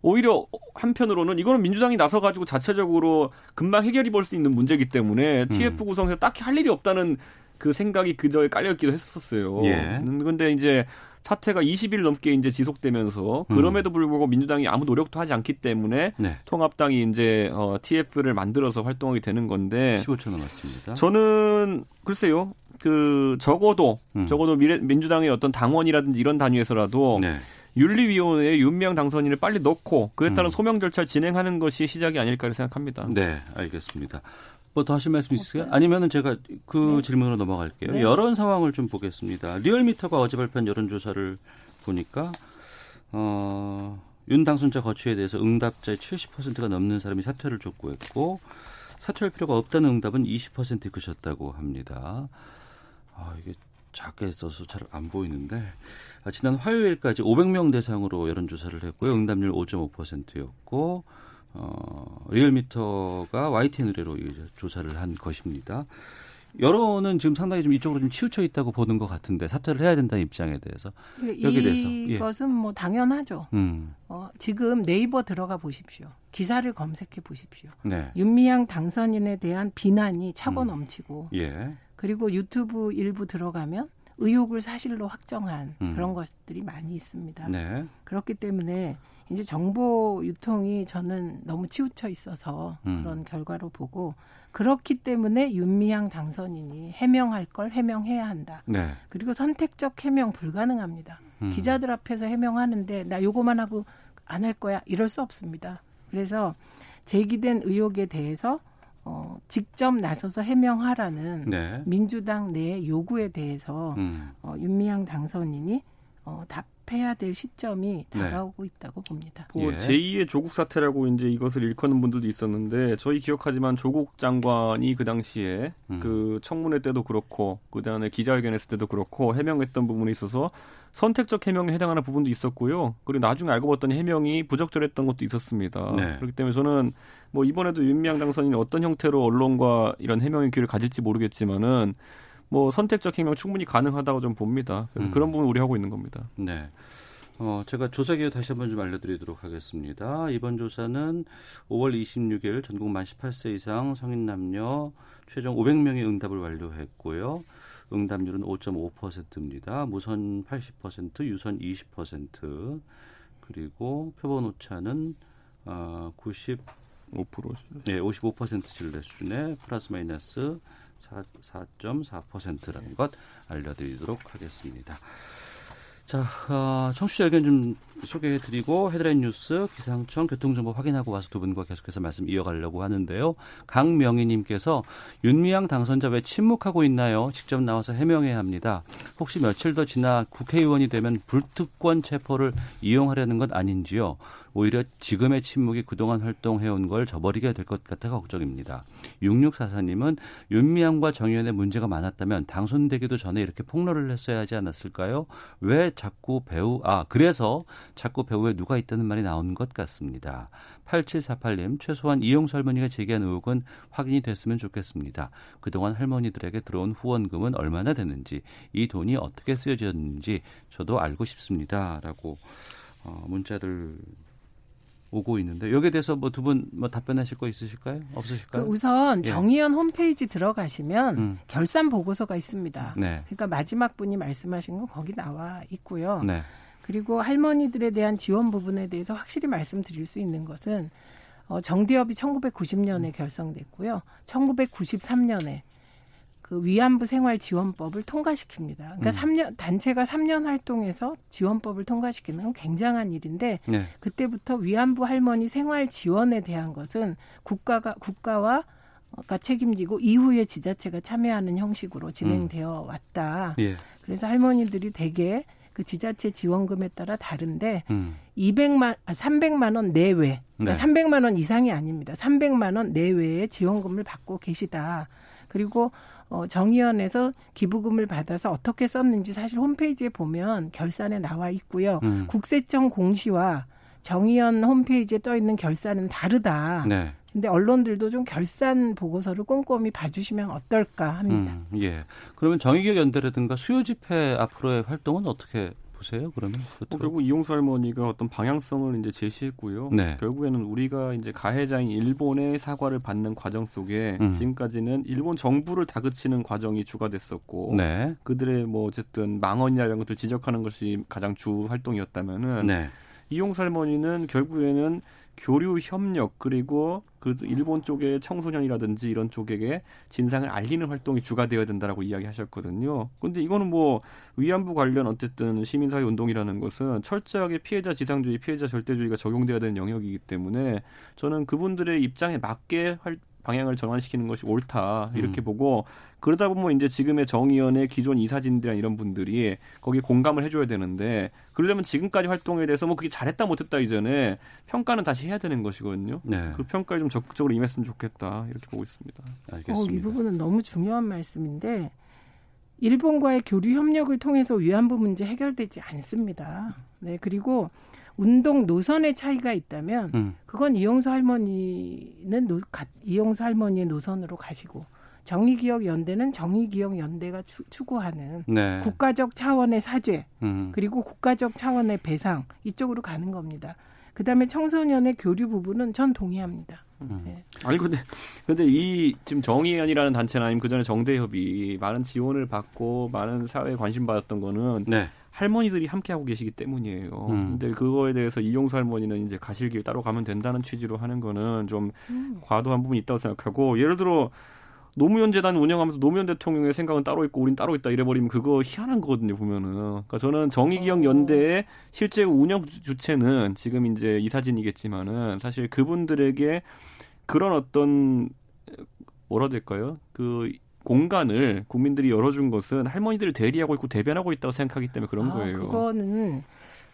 [SPEAKER 5] 오히려 한편으로는 이거는 민주당이 나서 가지고 자체적으로 금방 해결이 볼 수 있는 문제이기 때문에 음. TF 구성에서 딱히 할 일이 없다는 그 생각이 그저에 깔려 있기도 했었어요. 예. 근데 이제 사태가 20일 넘게 이제 지속되면서 그럼에도 음. 불구하고 민주당이 아무 노력도 하지 않기 때문에 네. 통합당이 이제 어, TF를 만들어서 활동하게 되는 건데
[SPEAKER 1] 15초 남았습니다.
[SPEAKER 5] 저는 글쎄요. 그 적어도 음. 적어도 미래, 민주당의 어떤 당원이라든지 이런 단위에서라도 네. 윤리위원회에 윤미향 당선인을 빨리 넣고 그에 따른 음. 소명 절차를 진행하는 것이 시작이 아닐까 생각합니다.
[SPEAKER 1] 네, 알겠습니다. 뭐더 하실 말씀 있으세요? 아니면은 제가 그 네. 질문으로 넘어갈게요. 네. 여론 상황을 좀 보겠습니다. 리얼미터가 어제 발표한 여론조사를 보니까 어, 윤 당선자 거취에 대해서 응답자의 70%가 넘는 사람이 사퇴를 촉구했고 사퇴할 필요가 없다는 응답은 20% 그셨다고 합니다. 아, 이게 작게 써서 잘 안 보이는데 아, 지난 화요일까지 500명 대상으로 여론조사를 했고요. 응답률 5.5%였고 어, 리얼미터가 YTN 의뢰로 조사를 한 것입니다. 여론은 지금 상당히 좀 이쪽으로 좀 치우쳐 있다고 보는 것 같은데 사퇴를 해야 된다는 입장에 대해서 여기에 대해서
[SPEAKER 4] 예. 이것은 예. 뭐 당연하죠. 음. 어, 지금 네이버 들어가 보십시오. 기사를 검색해 보십시오. 네. 윤미향 당선인에 대한 비난이 차고 음. 넘치고 예. 그리고 유튜브 일부 들어가면 의혹을 사실로 확정한 음. 그런 것들이 많이 있습니다. 네. 그렇기 때문에 이제 정보 유통이 저는 너무 치우쳐 있어서 음. 그런 결과로 보고 그렇기 때문에 윤미향 당선인이 해명할 걸 해명해야 한다. 네. 그리고 선택적 해명 불가능합니다. 음. 기자들 앞에서 해명하는데 나 요거만 하고 안 할 거야 이럴 수 없습니다. 그래서 제기된 의혹에 대해서 어, 직접 나서서 해명하라는 네. 민주당 내 요구에 대해서 음. 어, 윤미향 당선인이 어, 답 해야 될 시점이 네. 다가오고 네. 있다고 봅니다.
[SPEAKER 5] 뭐 예. 제2의 조국 사태라고 이제 이것을 일컫는 분들도 있었는데 저희 기억하지만 조국 장관이 그 당시에 음. 그 청문회 때도 그렇고 그다음에 기자회견했을 때도 그렇고 해명했던 부분이 있어서 선택적 해명에 해당하는 부분도 있었고요. 그리고 나중에 알고 봤더니 해명이 부적절했던 것도 있었습니다. 네. 그렇기 때문에 저는 뭐 이번에도 윤미향 당선인이 어떤 형태로 언론과 이런 해명의 기회를 가질지 모르겠지만은 뭐 선택적 해명 충분히 가능하다고 좀 봅니다. 그래서 음. 그런 부분 우려하고 있는 겁니다.
[SPEAKER 1] 네. 어, 제가 조사 기호 다시 한번 좀 알려드리도록 하겠습니다. 이번 조사는 5월 26일 전국 만 18세 이상 성인 남녀 최종 500명의 응답을 완료했고요. 응답률은 5.5%입니다. 무선 80%, 유선 20%, 그리고 표본 오차는 어, 90 5%. 네, 55% 진례 수준의 플러스 마이너스 4.4%라는 것 알려드리도록 하겠습니다. 자, 어, 청취자 의견 좀 소개해드리고 헤드라인 뉴스 기상청 교통정보 확인하고 와서 두 분과 계속해서 말씀 이어가려고 하는데요. 강명희님께서 윤미향 당선자 왜 침묵하고 있나요? 직접 나와서 해명해야 합니다. 혹시 며칠 더 지나 국회의원이 되면 불특권 체포를 이용하려는 것 아닌지요? 오히려 지금의 침묵이 그동안 활동해온 걸 저버리게 될 것 같아 걱정입니다. 6644님은 윤미향과 정의연의 문제가 많았다면 당선되기도 전에 이렇게 폭로를 했어야 하지 않았을까요? 왜 자꾸 배우, 아, 그래서 자꾸 배우에 누가 있다는 말이 나오는 것 같습니다. 8748님, 최소한 이용수 할머니가 제기한 의혹은 확인이 됐으면 좋겠습니다. 그동안 할머니들에게 들어온 후원금은 얼마나 되는지, 이 돈이 어떻게 쓰여졌는지 저도 알고 싶습니다. 라고 어, 문자들 오고 있는데 여기에 대해서 뭐 두 분뭐 답변하실 거 있으실까요? 없으실까요?
[SPEAKER 4] 그 우선 예. 정의연 예. 홈페이지 들어가시면 음. 결산 보고서가 있습니다. 네. 그러니까 마지막 분이 말씀하신 건 거기 나와 있고요. 네. 그리고 할머니들에 대한 지원 부분에 대해서 확실히 말씀드릴 수 있는 것은 어, 정대협이 1990년에 결성됐고요. 1993년에 그 위안부 생활 지원법을 통과시킵니다. 그러니까 음. 3년 단체가 3년 활동해서 지원법을 통과시키는 건 굉장한 일인데 네. 그때부터 위안부 할머니 생활 지원에 대한 것은 국가가 국가와 가 책임지고 이후에 지자체가 참여하는 형식으로 진행되어 음. 왔다. 예. 그래서 할머니들이 대개 그 지자체 지원금에 따라 다른데 음. 200만 아 300만 원 내외 그러니까 네. 300만 원 이상이 아닙니다. 300만 원 내외의 지원금을 받고 계시다. 그리고 어, 정의원에서 기부금을 받아서 어떻게 썼는지 사실 홈페이지에 보면 결산에 나와 있고요. 음. 국세청 공시와 정의원 홈페이지에 떠 있는 결산은 다르다. 네. 근데 언론들도 좀 결산 보고서를 꼼꼼히 봐주시면 어떨까 합니다.
[SPEAKER 1] 음, 예. 그러면 정의교 연대라든가 수요 집회 앞으로의 활동은 어떻게 보세요? 그러면
[SPEAKER 5] 어, 결국 이용수 할머니가 어떤 방향성을 이제 제시했고요. 네. 결국에는 우리가 이제 가해자인 일본의 사과를 받는 과정 속에 음. 지금까지는 일본 정부를 다그치는 과정이 주가 됐었고 네. 그들의 뭐 어쨌든 망언이나 이런 것들 지적하는 것이 가장 주 활동이었다면은 네. 이용수 할머니는 결국에는 교류 협력 그리고 그 일본 쪽의 청소년이라든지 이런 쪽에게 진상을 알리는 활동이 주가 되어야 된다라고 이야기하셨거든요. 근데 이거는 뭐 위안부 관련 어쨌든 시민사회 운동이라는 것은 철저하게 피해자 지상주의, 피해자 절대주의가 적용돼야 되는 영역이기 때문에 저는 그분들의 입장에 맞게 활, 방향을 전환시키는 것이 옳다 이렇게 음. 보고 그러다 보면 이제 지금의 정의연의 기존 이사진들이나 이런 분들이 거기에 공감을 해줘야 되는데 그러려면 지금까지 활동에 대해서 뭐 그게 잘했다 못했다 이전에 평가는 다시 해야 되는 것이거든요. 네. 그 평가에 좀 적극적으로 임했으면 좋겠다 이렇게 보고 있습니다.
[SPEAKER 1] 알겠습니다. 어,
[SPEAKER 4] 이 부분은 너무 중요한 말씀인데 일본과의 교류 협력을 통해서 위안부 문제 해결되지 않습니다. 네 그리고 운동 노선의 차이가 있다면 음. 그건 이용수 할머니는 노, 가, 이용수 할머니의 노선으로 가시고 정의기억 연대는 정의기억 연대가 추, 구하는 네. 국가적 차원의 사죄 음. 그리고 국가적 차원의 배상 이쪽으로 가는 겁니다. 그다음에 청소년의 교류 부분은 전 동의합니다.
[SPEAKER 5] 음. 네. 아니 근데 근데 이 지금 정의연이라는 단체나 아니면 그 전에 정대협이 많은 지원을 받고 많은 사회에 관심 받았던 거는 네. 할머니들이 함께 하고 계시기 때문이에요. 음. 근데 그거에 대해서 이용수 할머니는 이제 가실 길 따로 가면 된다는 취지로 하는 거는 좀 음. 과도한 부분이 있다고 생각하고 예를 들어 노무현 재단 운영하면서 노무현 대통령의 생각은 따로 있고 우린 따로 있다 이래버리면 그거 희한한 거거든요 보면은. 그러니까 저는 정의기억 연대의 실제 운영 주체는 지금 이제 이사진이겠지만은 사실 그분들에게 그런 어떤 뭐라 될까요? 그 공간을 국민들이 열어준 것은 할머니들을 대리하고 있고 대변하고 있다고 생각하기 때문에 그런
[SPEAKER 4] 아,
[SPEAKER 5] 거예요.
[SPEAKER 4] 그거는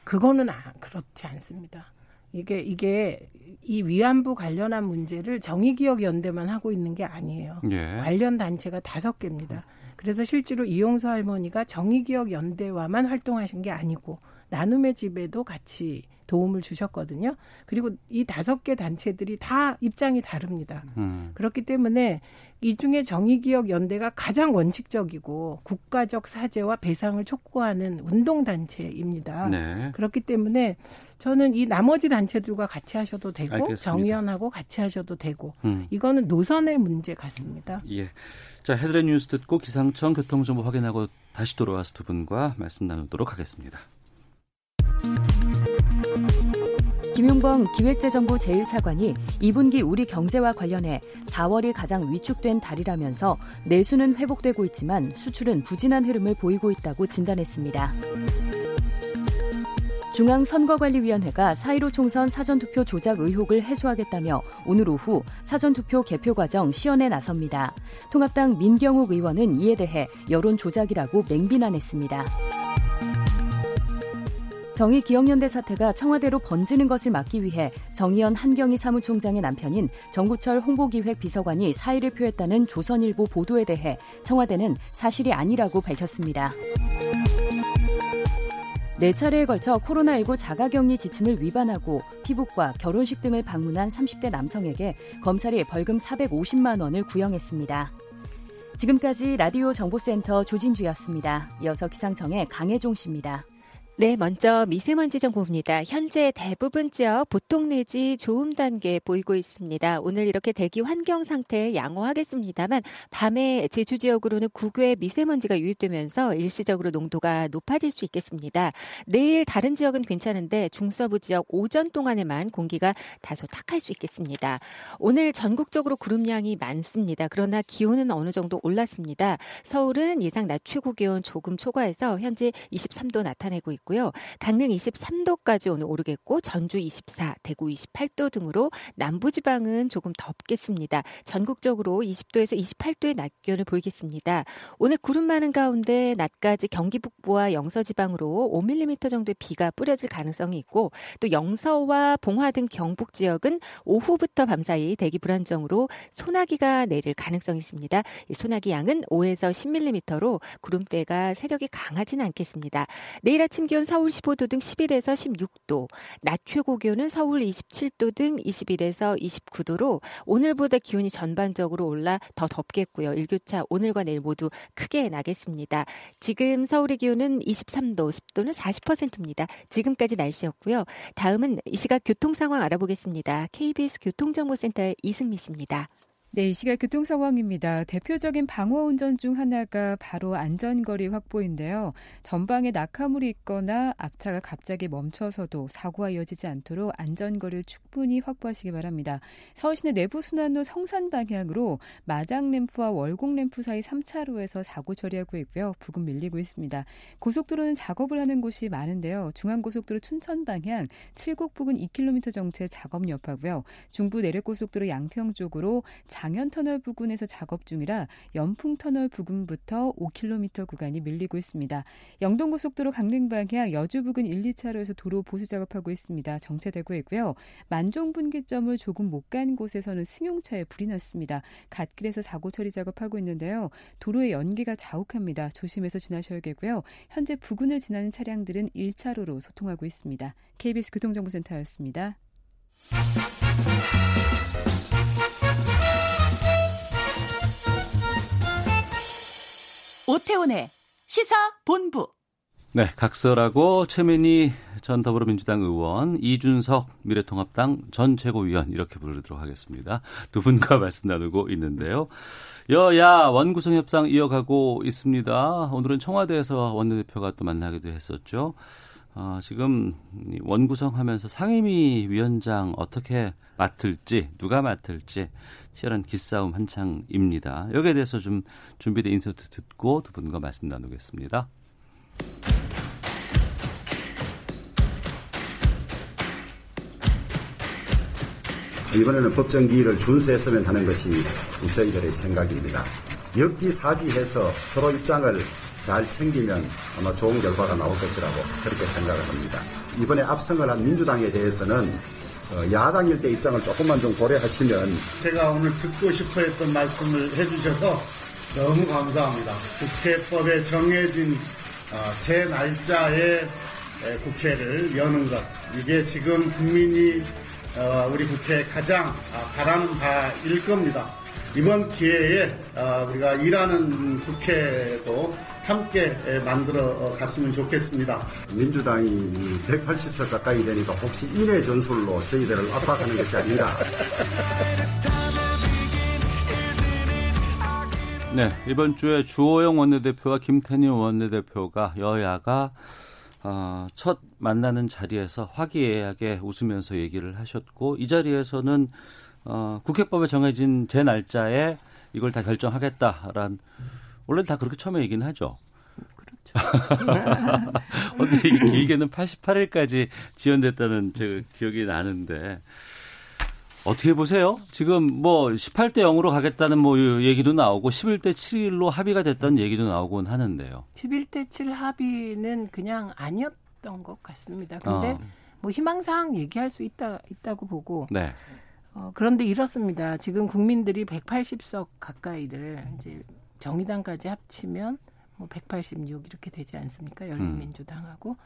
[SPEAKER 4] 그거는 아, 그렇지 않습니다. 이게 이게 이 위안부 관련한 문제를 정의기억연대만 하고 있는 게 아니에요. 예. 관련 단체가 다섯 개입니다. 그래서 실제로 이용수 할머니가 정의기억연대와만 활동하신 게 아니고 나눔의 집에도 같이 도움을 주셨거든요. 그리고 이 다섯 개 단체들이 다 입장이 다릅니다. 음. 그렇기 때문에 이 중에 정의기억 연대가 가장 원칙적이고 국가적 사죄와 배상을 촉구하는 운동 단체입니다. 네. 그렇기 때문에 저는 이 나머지 단체들과 같이 하셔도 되고 알겠습니다. 정의연하고 같이 하셔도 되고 음. 이거는 노선의 문제 같습니다.
[SPEAKER 1] 예. 자 헤드라인 뉴스 듣고 기상청 교통정보 확인하고 다시 돌아와서 두 분과 말씀 나누도록 하겠습니다.
[SPEAKER 9] 김용범 기획재정부 제1차관이 2분기 우리 경제와 관련해 4월이 가장 위축된 달이라면서 내수는 회복되고 있지만 수출은 부진한 흐름을 보이고 있다고 진단했습니다. 중앙선거관리위원회가 4.15 총선 사전투표 조작 의혹을 해소하겠다며 오늘 오후 사전투표 개표 과정 시연에 나섭니다. 통합당 민경욱 의원은 이에 대해 여론 조작이라고 맹비난했습니다. 정의 기억연대 사태가 청와대로 번지는 것을 막기 위해 정의연 한경희 사무총장의 남편인 정구철 홍보기획 비서관이 사의를 표했다는 조선일보 보도에 대해 청와대는 사실이 아니라고 밝혔습니다. 네 차례에 걸쳐 코로나19 자가격리 지침을 위반하고 피부과 결혼식 등을 방문한 30대 남성에게 검찰이 벌금 450만 원을 구형했습니다. 지금까지 라디오 정보센터 조진주였습니다. 이어서 기상청의 강혜종 씨입니다.
[SPEAKER 10] 네, 먼저 미세먼지 정보입니다. 현재 대부분 지역 보통 내지 좋음 단계 보이고 있습니다. 오늘 이렇게 대기 환경 상태 양호하겠습니다만 밤에 제주 지역으로는 국외 미세먼지가 유입되면서 일시적으로 농도가 높아질 수 있겠습니다. 내일 다른 지역은 괜찮은데 중서부 지역 오전 동안에만 공기가 다소 탁할 수 있겠습니다. 오늘 전국적으로 구름량이 많습니다. 그러나 기온은 어느 정도 올랐습니다. 서울은 예상 낮 최고 기온 조금 초과해서 현재 23도 나타내고 있고 있고요. 강릉 23도까지 오늘 오르겠고 전주 24, 대구 28도 등으로 남부지방은 조금 덥겠습니다. 전국적으로 20도에서 28도의 낮 기온을 보이겠습니다. 오늘 구름 많은 가운데 낮까지 경기 북부와 영서 지방으로 5mm 정도의 비가 뿌려질 가능성이 있고 또 영서와 봉화 등 경북 지역은 오후부터 밤사이 대기 불안정으로 소나기가 내릴 가능성이 있습니다. 소나기 양은 5에서 10mm로 구름대가 세력이 강하지는 않겠습니다. 내일 아침 기온 서울 15도 등 11에서 16도, 낮 최고 기온은 서울 27도 등 21에서 29도로 오늘보다 기온이 전반적으로 올라 더 덥겠고요. 일교차 오늘과 내일 모두 크게 나겠습니다. 지금 서울의 기온은 23도, 습도는 40%입니다. 지금까지 날씨였고요. 다음은 이 시각 교통 상황 알아보겠습니다. KBS 교통정보센터의 이승미 씨입니다.
[SPEAKER 11] 네, 이 시각 교통 상황입니다. 대표적인 방어 운전 중 하나가 바로 안전거리 확보인데요. 전방에 낙하물이 있거나 앞차가 갑자기 멈춰서도 사고가 이어지지 않도록 안전거리를 충분히 확보하시기 바랍니다. 서울시내 내부순환로 성산 방향으로 마장램프와 월곡램프 사이 3차로에서 사고 처리하고 있고요. 부근 밀리고 있습니다. 고속도로는 작업을 하는 곳이 많은데요. 중앙고속도로 춘천 방향 칠곡 부근 2km 정체 작업 여파고요. 중부 내륙고속도로 양평 쪽으로 장현터널 부근에서 작업 중이라 연풍터널 부근부터 5km 구간이 밀리고 있습니다. 영동고속도로 강릉 방향 여주 부근 1, 2차로에서 도로 보수 작업하고 있습니다. 정체되고 있고요. 만종 분기점을 조금 못 간 곳에서는 승용차에 불이 났습니다. 갓길에서 사고 처리 작업하고 있는데요. 도로의 연기가 자욱합니다. 조심해서 지나셔야겠고요. 현재 부근을 지나는 차량들은 1차로로 소통하고 있습니다. KBS 교통정보센터였습니다.
[SPEAKER 12] 오태훈의 시사 본부.
[SPEAKER 1] 네, 각설하고 최민희 전 더불어민주당 의원, 이준석 미래통합당 전 최고위원 이렇게 부르도록 하겠습니다. 두 분과 말씀 나누고 있는데요. 여야 원구성 협상 이어가고 있습니다. 오늘은 청와대에서 원내대표가 또 만나기도 했었죠. 어, 지금 원구성하면서 상임위 위원장 어떻게 맡을지 누가 맡을지 치열한 기싸움 한창입니다. 여기에 대해서 좀 준비된 인서트 듣고 두 분과 말씀 나누겠습니다.
[SPEAKER 13] 이번에는 법정 기일을 준수했으면 하는 것이 저희들의 생각입니다. 역지사지해서 서로 입장을 잘 챙기면 아마 좋은 결과가 나올 것이라고 그렇게 생각을 합니다. 이번에 압승을 한 민주당에 대해서는 어, 야당일 때 입장을 조금만 좀 고려하시면
[SPEAKER 14] 제가 오늘 듣고 싶어 했던 말씀을 해주셔서 너무 감사합니다. 국회법에 정해진 어, 제 날짜에 국회를 여는 것 이게 지금 국민이 어, 우리 국회 가장 아, 바라는 바일 겁니다. 이번 기회에 우리가 일하는 국회도 함께 만들어 갔으면 좋겠습니다.
[SPEAKER 13] 민주당이 180석 가까이 되니까 혹시 인해 전술로 저희들을 압박하는 것이 아니라
[SPEAKER 1] 네, 이번 주에 주호영 원내대표와 김태년 원내대표가 여야가 어, 첫 만나는 자리에서 화기애애하게 웃으면서 얘기를 하셨고 이 자리에서는 어, 국회법에 정해진 제 날짜에 이걸 다 결정하겠다라는 원래 다 그렇게 처음에 얘기는 하죠. 그렇죠. 근데 이게 길게는 88일까지 지연됐다는 제 기억이 나는데 어떻게 보세요? 지금 뭐 18대 0으로 가겠다는 뭐 얘기도 나오고 11대 7로 합의가 됐다는 얘기도 나오곤 하는데요.
[SPEAKER 4] 11대 7 합의는 그냥 아니었 있었던 것 같습니다. 근데 어. 뭐 희망사항 얘기할 수 있다 있다고 보고 네. 어, 그런데 이렇습니다. 지금 국민들이 180석 가까이를 이제 정의당까지 합치면 뭐 186 이렇게 되지 않습니까? 열린민주당하고 음.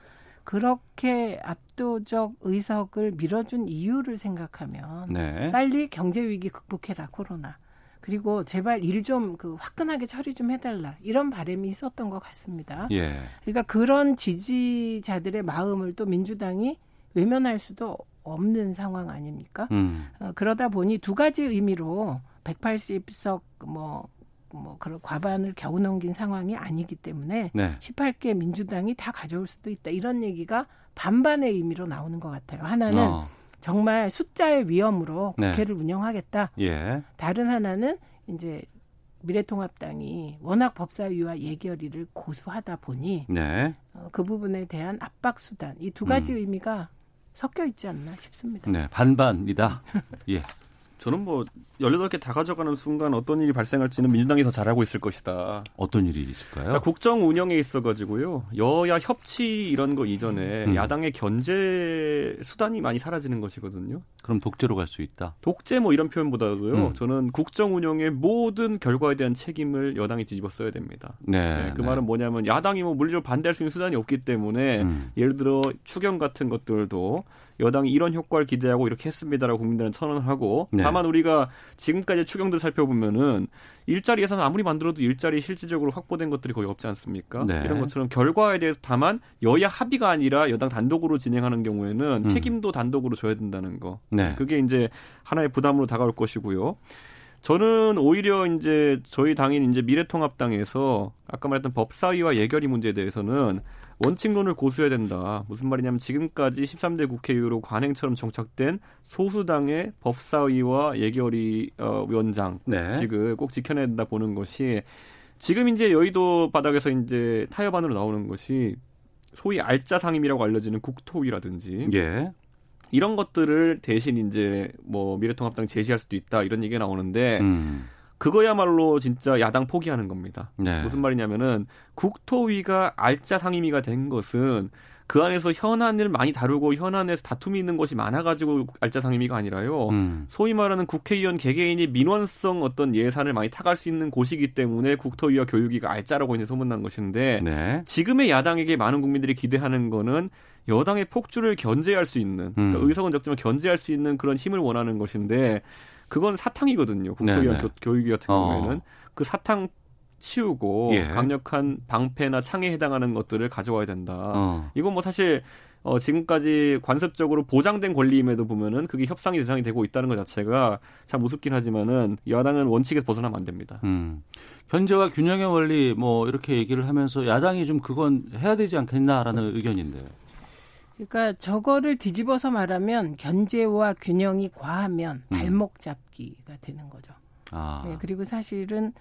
[SPEAKER 4] 그렇게 압도적 의석을 밀어준 이유를 생각하면 네. 빨리 경제 위기 극복해라 코로나. 그리고 제발 일 좀 그 화끈하게 처리 좀 해달라 이런 바람이 있었던 것 같습니다. 예. 그러니까 그런 지지자들의 마음을 또 민주당이 외면할 수도 없는 상황 아닙니까? 음. 어, 그러다 보니 두 가지 의미로 180석 뭐, 뭐, 그런 과반을 겨우 넘긴 상황이 아니기 때문에 네. 18개 민주당이 다 가져올 수도 있다. 이런 얘기가 반반의 의미로 나오는 것 같아요. 하나는 어. 정말 숫자의 위험으로 네. 국회를 네. 운영하겠다. 예. 다른 하나는 이제 미래통합당이 워낙 법사위와 예결위를 고수하다 보니 네. 어, 그 부분에 대한 압박 수단 이 두 가지 음. 의미가 섞여 있지 않나 싶습니다.
[SPEAKER 1] 네, 반반이다. 예.
[SPEAKER 5] 저는 뭐 18개 다 가져가는 순간 어떤 일이 발생할지는 민주당이 더 잘하고 있을 것이다.
[SPEAKER 1] 어떤 일이 있을까요?
[SPEAKER 5] 그러니까 국정 운영에 있어 가지고요. 여야 협치 이런 거 이전에 음. 야당의 견제 수단이 많이 사라지는 것이거든요.
[SPEAKER 1] 그럼 독재로 갈 수 있다?
[SPEAKER 5] 독재 뭐 이런 표현보다도요. 음. 저는 국정 운영의 모든 결과에 대한 책임을 여당이 뒤집어 써야 됩니다. 네, 네, 그 네. 말은 뭐냐면 야당이 뭐 물리적으로 반대할 수 있는 수단이 없기 때문에 음. 예를 들어 추경 같은 것들도 여당이 이런 효과를 기대하고 이렇게 했습니다라고 국민들은 선언을 하고 네. 다만 우리가 지금까지 추경들 살펴보면은 일자리 예산 아무리 만들어도 일자리 실질적으로 확보된 것들이 거의 없지 않습니까? 네. 이런 것처럼 결과에 대해서 다만 여야 합의가 아니라 여당 단독으로 진행하는 경우에는 음. 책임도 단독으로 져야 된다는 거. 네. 그게 이제 하나의 부담으로 다가올 것이고요. 저는 오히려 이제 저희 당인 이제 미래통합당에서 아까 말했던 법사위와 예결위 문제에 대해서는 원칙론을 고수해야 된다. 무슨 말이냐면 지금까지 13대 국회 이후로 관행처럼 정착된 소수당의 법사위와 예결위 어, 위원장 네. 직을 꼭 지켜내야 된다 보는 것이 지금 이제 여의도 바닥에서 이제 타협안으로 나오는 것이 소위 알짜 상임이라고 알려지는 국토위라든지 예. 이런 것들을 대신 이제 뭐 미래통합당 제시할 수도 있다 이런 얘기가 나오는데 음. 그거야말로 진짜 야당 포기하는 겁니다. 네. 무슨 말이냐면은 국토위가 알짜 상임위가 된 것은 그 안에서 현안을 많이 다루고 현안에서 다툼이 있는 것이 많아가지고 알짜 상임위가 아니라요. 음. 소위 말하는 국회의원 개개인이 민원성 어떤 예산을 많이 타갈 수 있는 곳이기 때문에 국토위와 교육위가 알짜라고 이제 소문난 것인데 네. 지금의 야당에게 많은 국민들이 기대하는 거는 여당의 폭주를 견제할 수 있는 그러니까 음. 의석은 적지만 견제할 수 있는 그런 힘을 원하는 것인데 그건 사탕이거든요. 국토위원 교, 교육위 같은 어. 경우에는 그 사탕 치우고 예. 강력한 방패나 창에 해당하는 것들을 가져와야 된다. 어. 이건 뭐 사실 어, 지금까지 관습적으로 보장된 권리임에도 보면은 그게 협상이 대상이 되고 있다는 것 자체가 참 우습긴 하지만은 야당은 원칙에서 벗어나면 안 됩니다. 음.
[SPEAKER 1] 현재와 균형의 원리 뭐 이렇게 얘기를 하면서 야당이 좀 그건 해야 되지 않겠나라는 의견인데.
[SPEAKER 4] 그러니까 저거를 뒤집어서 말하면 견제와 균형이 과하면 음. 발목 잡기가 되는 거죠. 아. 네, 그리고 사실은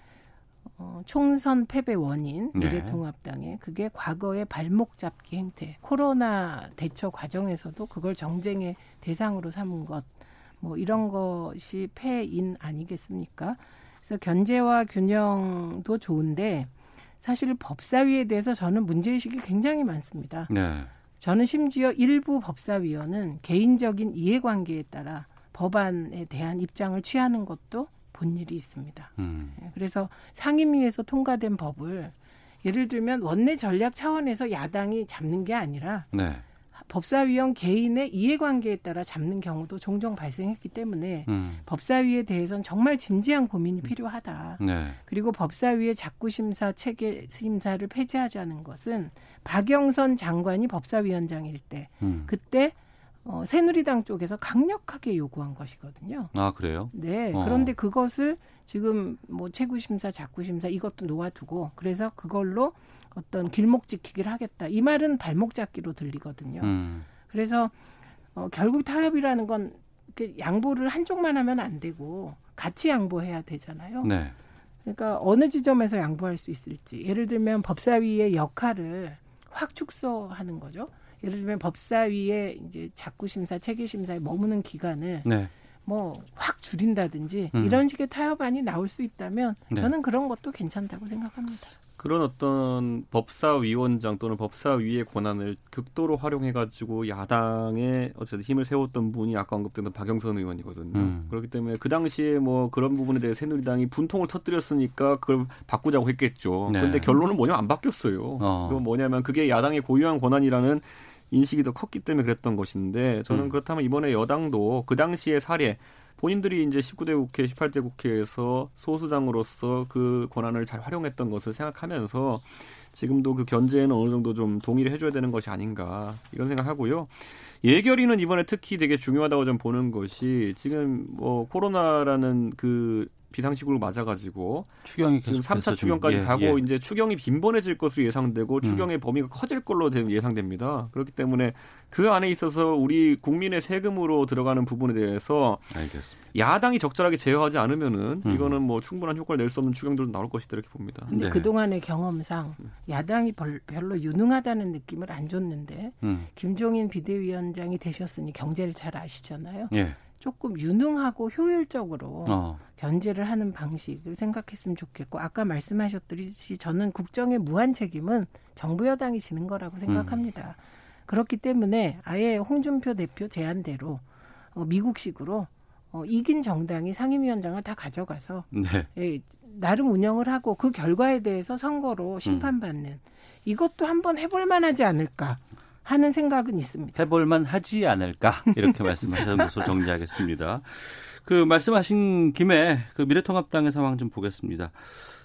[SPEAKER 4] 어, 총선 패배 원인 네. 미래통합당의 그게 과거의 발목 잡기 행태 코로나 대처 과정에서도 그걸 정쟁의 대상으로 삼은 것 뭐 이런 것이 패인 아니겠습니까? 그래서 견제와 균형도 좋은데 사실 법사위에 대해서 저는 문제의식이 굉장히 많습니다. 네. 저는 심지어 일부 법사위원은 개인적인 이해관계에 따라 법안에 대한 입장을 취하는 것도 본 일이 있습니다. 음. 예, 그래서 상임위에서 통과된 법을 예를 들면 원내 전략 차원에서 야당이 잡는 게 아니라 네. 법사위원 개인의 이해관계에 따라 잡는 경우도 종종 발생했기 때문에 음. 법사위에 대해서는 정말 진지한 고민이 필요하다. 네. 그리고 법사위의 자구심사 체계 심사를 폐지하자는 것은 박영선 장관이 법사위원장일 때 음. 그때 어, 새누리당 쪽에서 강력하게 요구한 것이거든요.
[SPEAKER 1] 아 그래요?
[SPEAKER 4] 네. 어. 그런데 그것을 지금 뭐 최구심사, 자구심사 이것도 놓아두고 그래서 그걸로 어떤 길목 지키기를 하겠다. 이 말은 발목 잡기로 들리거든요. 음. 그래서 어, 결국 타협이라는 건 양보를 한쪽만 하면 안 되고 같이 양보해야 되잖아요. 네. 그러니까 어느 지점에서 양보할 수 있을지. 예를 들면 법사위의 역할을 확 축소하는 거죠. 예를 들면 법사위의 이제 자구심사, 체계심사에 머무는 기간을 네. 뭐 확 줄인다든지 음. 이런 식의 타협안이 나올 수 있다면 네. 저는 그런 것도 괜찮다고 생각합니다.
[SPEAKER 5] 그런 어떤 법사위원장 또는 법사위의 권한을 극도로 활용해가지고 야당에 어쨌든 힘을 세웠던 분이 아까 언급된 박영선 의원이거든요. 음. 그렇기 때문에 그 당시에 뭐 그런 부분에 대해 새누리당이 분통을 터뜨렸으니까 그걸 바꾸자고 했겠죠. 네. 근데 결론은 뭐냐면 안 바뀌었어요. 어. 그건 뭐냐면 그게 야당의 고유한 권한이라는 인식이 더 컸기 때문에 그랬던 것인데 저는 음. 그렇다면 이번에 여당도 그 당시의 사례 본인들이 이제 19대 국회, 18대 국회에서 소수당으로서 그 권한을 잘 활용했던 것을 생각하면서 지금도 그 견제에는 어느 정도 좀 동의를 해줘야 되는 것이 아닌가 이런 생각하고요. 예결위는 이번에 특히 되게 중요하다고 좀 보는 것이 지금 뭐 코로나라는 그 비상식으로 맞아가지고
[SPEAKER 1] 추경이
[SPEAKER 5] 지금 3차 추경까지 예, 가고 예. 이제 추경이 빈번해질 것으로 예상되고 음. 추경의 음. 범위가 커질 걸로 예상됩니다. 그렇기 때문에 그 안에 있어서 우리 국민의 세금으로 들어가는 부분에 대해서 알겠습니다. 야당이 적절하게 제어하지 않으면은 음. 이거는 뭐 충분한 효과를 낼 수 없는 추경들도 나올 것이다 이렇게 봅니다.
[SPEAKER 4] 근데 네. 그동안의 경험상 야당이 별로 유능하다는 느낌을 안 줬는데 음. 김종인 비대위원장이 되셨으니 경제를 잘 아시잖아요. 예. 조금 유능하고 효율적으로 어. 견제를 하는 방식을 생각했으면 좋겠고 아까 말씀하셨듯이 저는 국정의 무한 책임은 정부 여당이 지는 거라고 생각합니다. 음. 그렇기 때문에 아예 홍준표 대표 제안대로 어, 미국식으로 어, 이긴 정당이 상임위원장을 다 가져가서 네. 예, 나름 운영을 하고 그 결과에 대해서 선거로 심판받는 음. 이것도 한번 해볼 만하지 않을까. 하는 생각은 있습니다.
[SPEAKER 1] 해볼만 하지 않을까 이렇게 말씀하셨는 것으로 정리하겠습니다. 그 말씀하신 김에 그 미래통합당의 상황 좀 보겠습니다.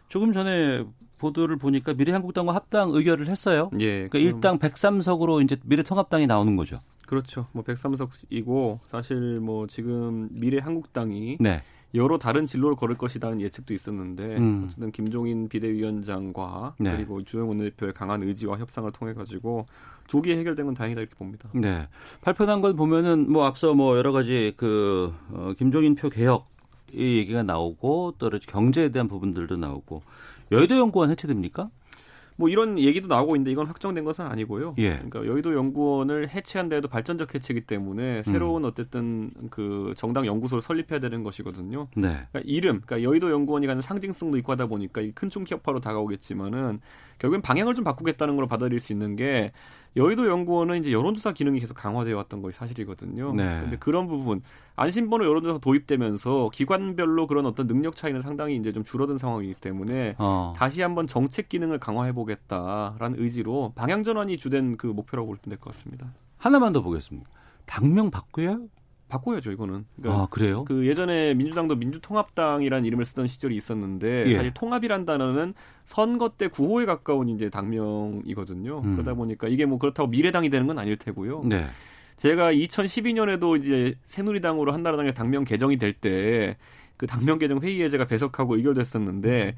[SPEAKER 1] 조금 전에 보도를 보니까 미래한국당과 합당 의결을 했어요. 예. 그러니까 일당 103석으로 이제 미래통합당이 나오는 거죠.
[SPEAKER 5] 그렇죠. 뭐 103석이고 사실 뭐 지금 미래한국당이 네. 여러 다른 진로를 걸을 것이라는 예측도 있었는데 음. 어쨌든 김종인 비대위원장과 네. 그리고 주영 원내대표의 강한 의지와 협상을 통해 가지고 조기에 해결된 건 다행이다 이렇게 봅니다.
[SPEAKER 1] 네. 발표한 걸 보면은 뭐 앞서 뭐 여러 가지 그 어, 김종인 표 개혁 이 얘기가 나오고 또 경제에 대한 부분들도 나오고 여의도 연구원 해체됩니까?
[SPEAKER 5] 뭐 이런 얘기도 나오고 있는데 이건 확정된 것은 아니고요. 예. 그러니까 여의도 연구원을 해체한다 해도 발전적 해체이기 때문에 새로운 음. 어쨌든 그 정당 연구소를 설립해야 되는 것이거든요. 네. 그러니까 이름, 그러니까 여의도 연구원이 가는 상징성도 있고 하다 보니까 큰 충격파로 다가오겠지만은 결국엔 방향을 좀 바꾸겠다는 걸로 받아들일 수 있는 게 여의도 연구원은 이제 여론조사 기능이 계속 강화되어 왔던 것이 사실이거든요. 네. 근데 그런 부분 안심번호 여론조사 도입되면서 기관별로 그런 어떤 능력 차이는 상당히 이제 좀 줄어든 상황이기 때문에 어. 다시 한번 정책 기능을 강화해 보겠다라는 의지로 방향 전환이 주된 그 목표라고 볼때될것 같습니다.
[SPEAKER 1] 하나만 더 보겠습니다. 당명 바꾸야
[SPEAKER 5] 바꿔야죠 이거는.
[SPEAKER 1] 그러니까 아 그래요?
[SPEAKER 5] 그 예전에 민주당도 민주통합당이라는 이름을 쓰던 시절이 있었는데 예. 사실 통합이란 단어는 선거 때 구호에 가까운 이제 당명이거든요. 음. 그러다 보니까 이게 뭐 그렇다고 미래당이 되는 건 아닐 테고요. 네. 제가 2012년에도 이제 새누리당으로 한나라당의 당명 개정이 될 때 그 당명 개정 회의에 제가 배석하고 의결됐었는데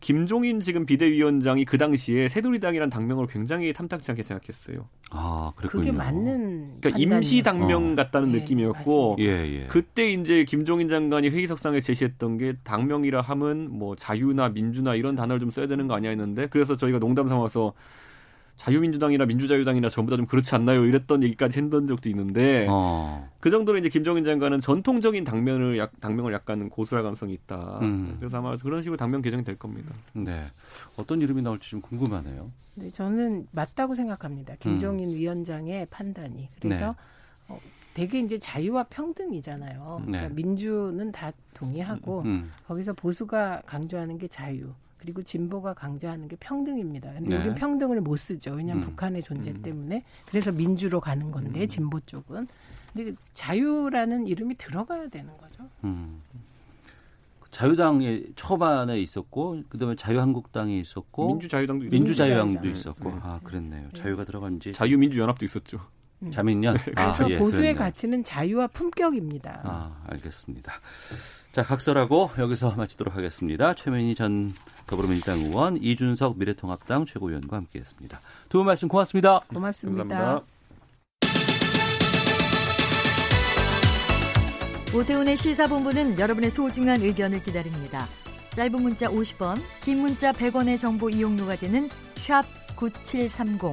[SPEAKER 5] 김종인 지금 비대위원장이 그 당시에 새누리당이란 당명을 굉장히 탐탁지 않게 생각했어요.
[SPEAKER 1] 아, 그랬군요.
[SPEAKER 4] 그게 맞는
[SPEAKER 5] 그러니까 임시 당명 같다는 네, 느낌이었고 예, 예. 그때 이제 김종인 장관이 회의석상에 제시했던 게 당명이라 함은 뭐 자유나 민주나 이런 단어를 좀 써야 되는 거 아니야 했는데 그래서 저희가 농담 삼아서 자유민주당이나 민주자유당이나 전부 다 좀 그렇지 않나요? 이랬던 얘기까지 했던 적도 있는데 어. 그 정도로 이제 김정인 장관은 전통적인 당면을 약, 당명을 약간 고수할 가능성이 있다. 음. 그래서 아마 그런 식으로 당명 개정이 될 겁니다.
[SPEAKER 1] 네, 어떤 이름이 나올지 좀 궁금하네요.
[SPEAKER 4] 네, 저는 맞다고 생각합니다. 김정인 음. 위원장의 판단이. 그래서 네. 어, 되게 이제 자유와 평등이잖아요. 그러니까 네. 민주는 다 동의하고 음, 음. 거기서 보수가 강조하는 게 자유. 그리고 진보가 강조하는 게 평등입니다. 근데 네. 우리는 평등을 못 쓰죠. 왜냐하면 음. 북한의 존재 음. 때문에. 그래서 민주로 가는 건데 음. 진보 쪽은. 근데 그 자유라는 이름이 들어가야 되는 거죠. 음.
[SPEAKER 1] 자유당에 초반에 있었고 그다음에 자유한국당이 있었고
[SPEAKER 5] 민주자유당도
[SPEAKER 1] 민주자유당도 있었고 네. 아 그랬네요. 네. 자유가 들어간지
[SPEAKER 5] 자유민주연합도 있었죠.
[SPEAKER 1] 음. 자민련.
[SPEAKER 4] 네. 그래서 아, 예, 보수의 그랬네요. 가치는 자유와 품격입니다.
[SPEAKER 1] 아 알겠습니다. 자, 각설하고 여기서 마치도록 하겠습니다. 최민희 전 더불어민주당 의원, 이준석 미래통합당 최고위원과 함께했습니다. 두 분 말씀 고맙습니다.
[SPEAKER 4] 고맙습니다. 감사합니다.
[SPEAKER 9] 오태훈의 시사본부는 여러분의 소중한 의견을 기다립니다. 짧은 문자 50원, 긴 문자 100원의 정보 이용료가 되는 샵 9730,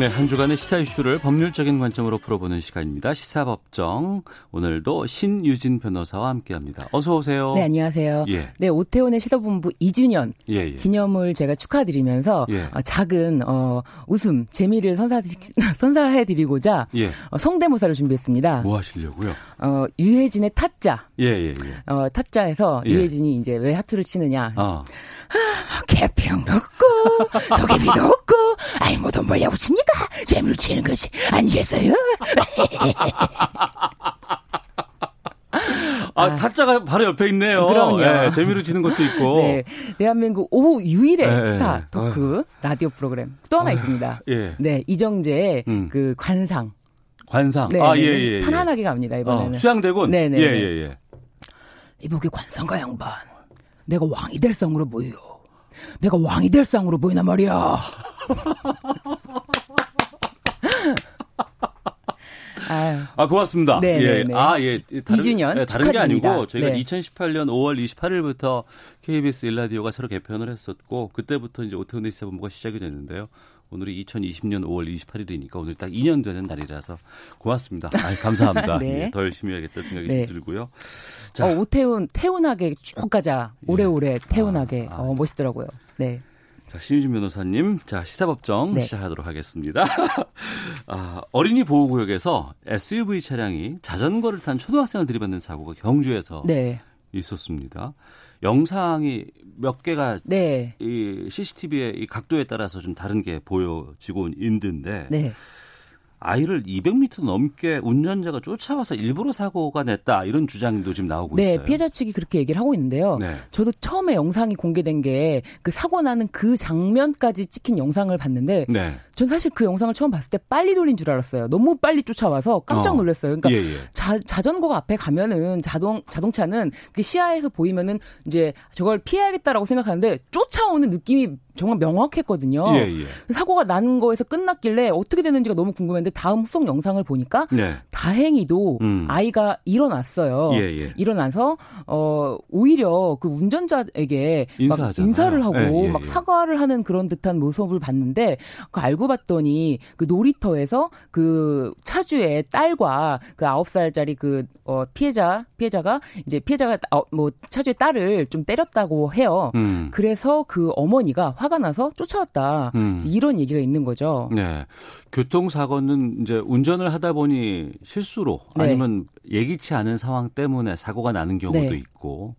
[SPEAKER 1] 네, 한 주간의 시사 이슈를 법률적인 관점으로 풀어보는 시간입니다. 시사법정. 오늘도 신유진 변호사와 함께합니다. 어서 오세요.
[SPEAKER 15] 네, 안녕하세요. 예. 네, 오태훈의 시사본부 2주년 예, 예. 기념을 제가 축하드리면서 예. 어, 작은 어, 웃음, 재미를 선사해 드리고자 예. 어, 성대모사를 준비했습니다.
[SPEAKER 1] 뭐 하시려고요?
[SPEAKER 15] 어, 유해진의 타짜.
[SPEAKER 1] 예, 예, 예.
[SPEAKER 15] 어, 타짜에서 예. 유해진이 이제 왜 하트를 치느냐. 어. 아, 개평도 없고, 소개비도 없고, 아이, 뭐 돈 벌려고 칩니까? 재미로 치는 거지. 아니겠어요?
[SPEAKER 1] 아, 아, 타짜가 바로 옆에 있네요.
[SPEAKER 15] 그럼요. 네,
[SPEAKER 1] 재미로 치는 것도 있고. 네.
[SPEAKER 15] 대한민국 오후 유일의 네. 스타 토크 아. 라디오 프로그램 또 하나 아. 있습니다. 예. 네, 이정재의 음. 그 관상.
[SPEAKER 1] 관상.
[SPEAKER 15] 네,
[SPEAKER 1] 아,
[SPEAKER 15] 네, 예, 예, 예. 편안하게 갑니다, 이번에는.
[SPEAKER 1] 어, 수양대군?
[SPEAKER 15] 네네.
[SPEAKER 1] 예, 예, 예.
[SPEAKER 15] 이보게 관상가 양반. 내가 왕이 될 상으로 보여. 내가 왕이 될 상으로 보이나 말이야.
[SPEAKER 1] 아 고맙습니다.
[SPEAKER 15] 네,
[SPEAKER 1] 예.
[SPEAKER 15] 네, 네.
[SPEAKER 1] 아, 예.
[SPEAKER 15] 다른, 2주년
[SPEAKER 1] 예, 다른 게 아니고 저희가
[SPEAKER 15] 네.
[SPEAKER 1] 2018년 5월 28일부터 KBS 일라디오가 새로 개편을 했었고 그때부터 이제 오태훈의 시사본부가 시작이 됐는데요. 오늘이 2020년 5월 28일이니까 오늘 딱 2년 되는 날이라서 고맙습니다. 아, 감사합니다. 네. 예, 더 열심히 해야겠다 생각이 네. 들고요.
[SPEAKER 15] 자, 어, 오태훈 태훈하게 쭉 가자. 오래오래 예. 태훈하게. 아, 아. 어, 멋있더라고요. 네.
[SPEAKER 1] 자, 신유진 변호사님, 자, 시사법정 네. 시작하도록 하겠습니다. 아, 어린이 보호구역에서 SUV 차량이 자전거를 탄 초등학생을 들이받는 사고가 경주에서 네. 있었습니다. 영상이 몇 개가 네. 이 CCTV의 이 각도에 따라서 좀 다른 게 보여지고 있는데 네. 아이를 200m 넘게 운전자가 쫓아와서 일부러 사고가 냈다 이런 주장도 지금 나오고
[SPEAKER 15] 네,
[SPEAKER 1] 있어요.
[SPEAKER 15] 네, 피해자 측이 그렇게 얘기를 하고 있는데요. 네. 저도 처음에 영상이 공개된 게 그 사고 나는 그 장면까지 찍힌 영상을 봤는데 네. 전 사실 그 영상을 처음 봤을 때 빨리 돌린 줄 알았어요. 너무 빨리 쫓아와서 깜짝 어. 놀랐어요. 그러니까 예, 예. 자, 자전거가 앞에 가면은 자동 자동차는 그 시야에서 보이면은 이제 저걸 피해야겠다라고 생각하는데 쫓아오는 느낌이 정말 명확했거든요. 예, 예. 사고가 난 거에서 끝났길래 어떻게 됐는지가 너무 궁금했는데 다음 후속 영상을 보니까 네. 다행히도 음. 아이가 일어났어요. 예, 예. 일어나서 어 오히려 그 운전자에게 막 인사를 하고 예, 예, 막 사과를 하는 그런 듯한 모습을 봤는데 그 알고 봤더니 그 놀이터에서 그 차주의 딸과 그 아홉 살짜리 그 어, 피해자 피해자가 이제 피해자가 어, 뭐 차주의 딸을 좀 때렸다고 해요. 음. 그래서 그 어머니가 화 화가 나서 쫓아왔다. 음. 이런 얘기가 있는 거죠.
[SPEAKER 1] 네. 교통사고는 이제 운전을 하다 보니 실수로 네. 아니면 예기치 않은 상황 때문에 사고가 나는 경우도 네. 있고.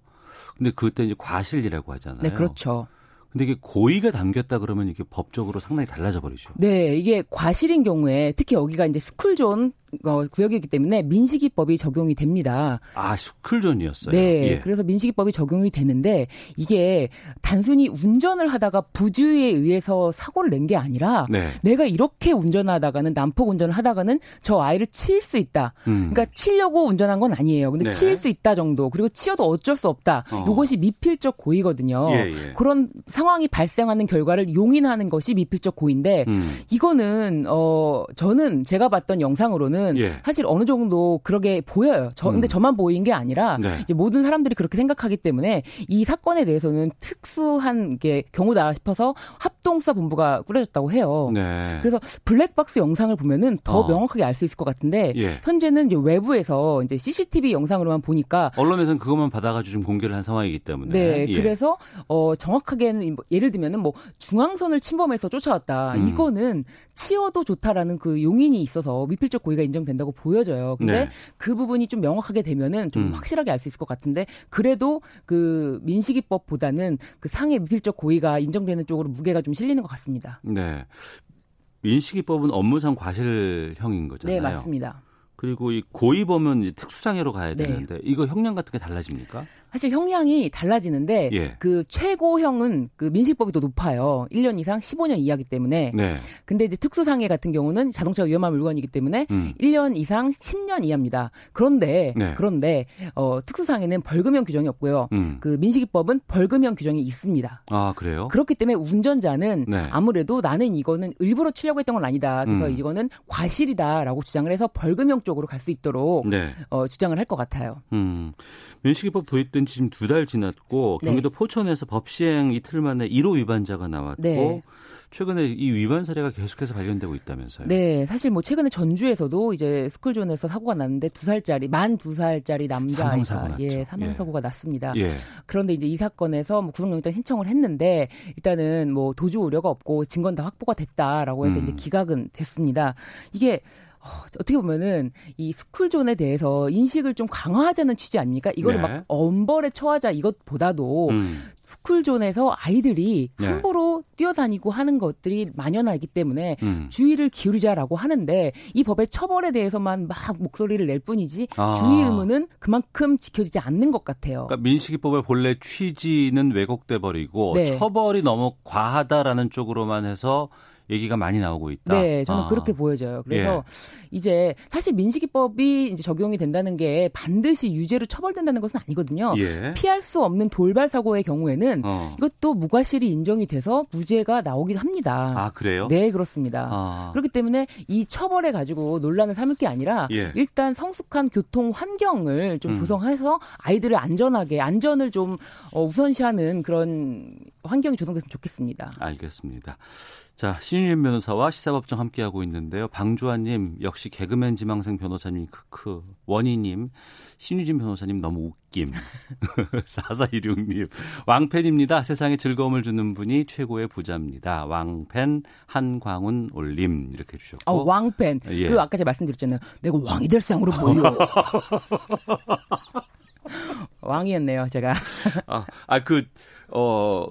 [SPEAKER 1] 근데 그때 이제 과실이라고 하잖아요.
[SPEAKER 15] 네, 그렇죠.
[SPEAKER 1] 근데 이게 고의가 담겼다 그러면 이게 법적으로 상당히 달라져 버리죠.
[SPEAKER 15] 네, 이게 과실인 경우에 특히 여기가 이제 스쿨존 어, 구역이기 때문에 민식이법이 적용이 됩니다.
[SPEAKER 1] 아, 스쿨존이었어요.
[SPEAKER 15] 네, 예. 그래서 민식이법이 적용이 되는데 이게 단순히 운전을 하다가 부주의에 의해서 사고를 낸 게 아니라 네. 내가 이렇게 운전하다가는 난폭 운전을 하다가는 저 아이를 칠 수 있다. 음. 그러니까 치려고 운전한 건 아니에요. 근데 네. 칠수 있다 정도. 그리고 치어도 어쩔 수 없다. 어. 이것이 미필적 고의거든요. 예, 예. 그런 상황이 발생하는 결과를 용인하는 것이 미필적 고의인데 음. 이거는 어 저는 제가 봤던 영상으로는 보면은 예. 사실 어느 정도 그러게 보여요. 저 근데 음. 저만 보인 게 아니라 네. 이제 모든 사람들이 그렇게 생각하기 때문에 이 사건에 대해서는 특수한 게 경우다 싶어서 합동수사 본부가 꾸려졌다고 해요. 네. 그래서 블랙박스 영상을 보면은 더 어. 명확하게 알 수 있을 것 같은데 예. 현재는 이제 외부에서 이제 CCTV 영상으로만 보니까
[SPEAKER 1] 언론에서는 그것만 받아가지고 좀 공개를 한 상황이기 때문에
[SPEAKER 15] 네. 예. 그래서 어 정확하게는 뭐 예를 들면은 뭐 중앙선을 침범해서 쫓아왔다. 음. 이거는 치어도 좋다라는 그 용인이 있어서 미필적 고의가 인정된다고 보여져요. 근데 네. 그 부분이 좀 명확하게 되면은 좀 음. 확실하게 알 수 있을 것 같은데 그래도 그 민식이법보다는 그 상해 미필적 고의가 인정되는 쪽으로 무게가 좀 실리는 것 같습니다.
[SPEAKER 1] 네. 민식이법은 업무상 과실형인 거잖아요.
[SPEAKER 15] 네, 맞습니다.
[SPEAKER 1] 그리고 이 고의범은 특수상해로 가야 네. 되는데 네. 이거 형량 같은 게 달라집니까?
[SPEAKER 15] 사실 형량이 달라지는데 예. 그 최고형은 그 민식법이 더 높아요. 1년 이상 15년 이하기 때문에. 네. 근데 이제 특수상해 같은 경우는 자동차가 위험한 물건이기 때문에 음. 1년 이상 10년 이하입니다. 그런데 네. 그런데 어 특수상해는 벌금형 규정이 없고요. 음. 그 민식이법은 벌금형 규정이 있습니다.
[SPEAKER 1] 아, 그래요?
[SPEAKER 15] 그렇기 때문에 운전자는 네. 아무래도 나는 이거는 일부러 치려고 했던 건 아니다. 그래서 음. 이거는 과실이다라고 주장을 해서 벌금형 쪽으로 갈 수 있도록 네. 어 주장을 할 것 같아요.
[SPEAKER 1] 음. 민식이법 도입된 시행 된 지 지금 두 달 지났고 네. 경기도 포천에서 법 시행 이틀 만에 1호 위반자가 나왔고 네. 최근에 이 위반 사례가 계속해서 발견되고 있다면서요.
[SPEAKER 15] 네, 사실 뭐 최근에 전주에서도 이제 스쿨존에서 사고가 났는데 두 살짜리 만 두 살짜리 남자아이가 예 사망 사고가 예. 났습니다. 예. 그런데 이제 이 사건에서 뭐 구속영장 신청을 했는데 일단은 뭐 도주 우려가 없고 증거는 다 확보가 됐다라고 해서 음. 이제 기각은 됐습니다. 이게 어, 어떻게 보면은 이 스쿨존에 대해서 인식을 좀 강화하자는 취지 아닙니까? 이거를 네. 막 엄벌에 처하자 이것보다도 음. 스쿨존에서 아이들이 네. 함부로 뛰어다니고 하는 것들이 만연하기 때문에 음. 주의를 기울이자라고 하는데 이 법의 처벌에 대해서만 막 목소리를 낼 뿐이지 아. 주의 의무는 그만큼 지켜지지 않는 것 같아요.
[SPEAKER 1] 그러니까 민식이법의 본래 취지는 왜곡돼 버리고 네. 처벌이 너무 과하다라는 쪽으로만 해서 얘기가 많이 나오고 있다.
[SPEAKER 15] 네, 저는 아. 그렇게 보여져요. 그래서 예. 이제 사실 민식이법이 이제 적용이 된다는 게 반드시 유죄로 처벌된다는 것은 아니거든요. 예. 피할 수 없는 돌발 사고의 경우에는 어. 이것도 무과실이 인정이 돼서 무죄가 나오기도 합니다.
[SPEAKER 1] 아 그래요?
[SPEAKER 15] 네, 그렇습니다. 아. 그렇기 때문에 이 처벌에 가지고 논란을 삼을 게 아니라 예. 일단 성숙한 교통 환경을 좀 음. 조성해서 아이들을 안전하게 안전을 좀 어, 우선시하는 그런 환경이 조성됐으면 좋겠습니다.
[SPEAKER 1] 알겠습니다. 자, 신유진 변호사와 시사법정 함께하고 있는데요. 방주환님, 역시 개그맨 지망생 변호사님, 크크. 원희님, 신유진 변호사님 너무 웃김. 4416님, 왕팬입니다. 세상에 즐거움을 주는 분이 최고의 부자입니다. 왕팬 한광훈 올림. 이렇게 주셨고.
[SPEAKER 15] 아, 왕팬. 예. 그 아까 제가 말씀드렸잖아요. 내가 왕이 될 상으로 보여. 왕이었네요, 제가.
[SPEAKER 1] 아, 아, 그, 어,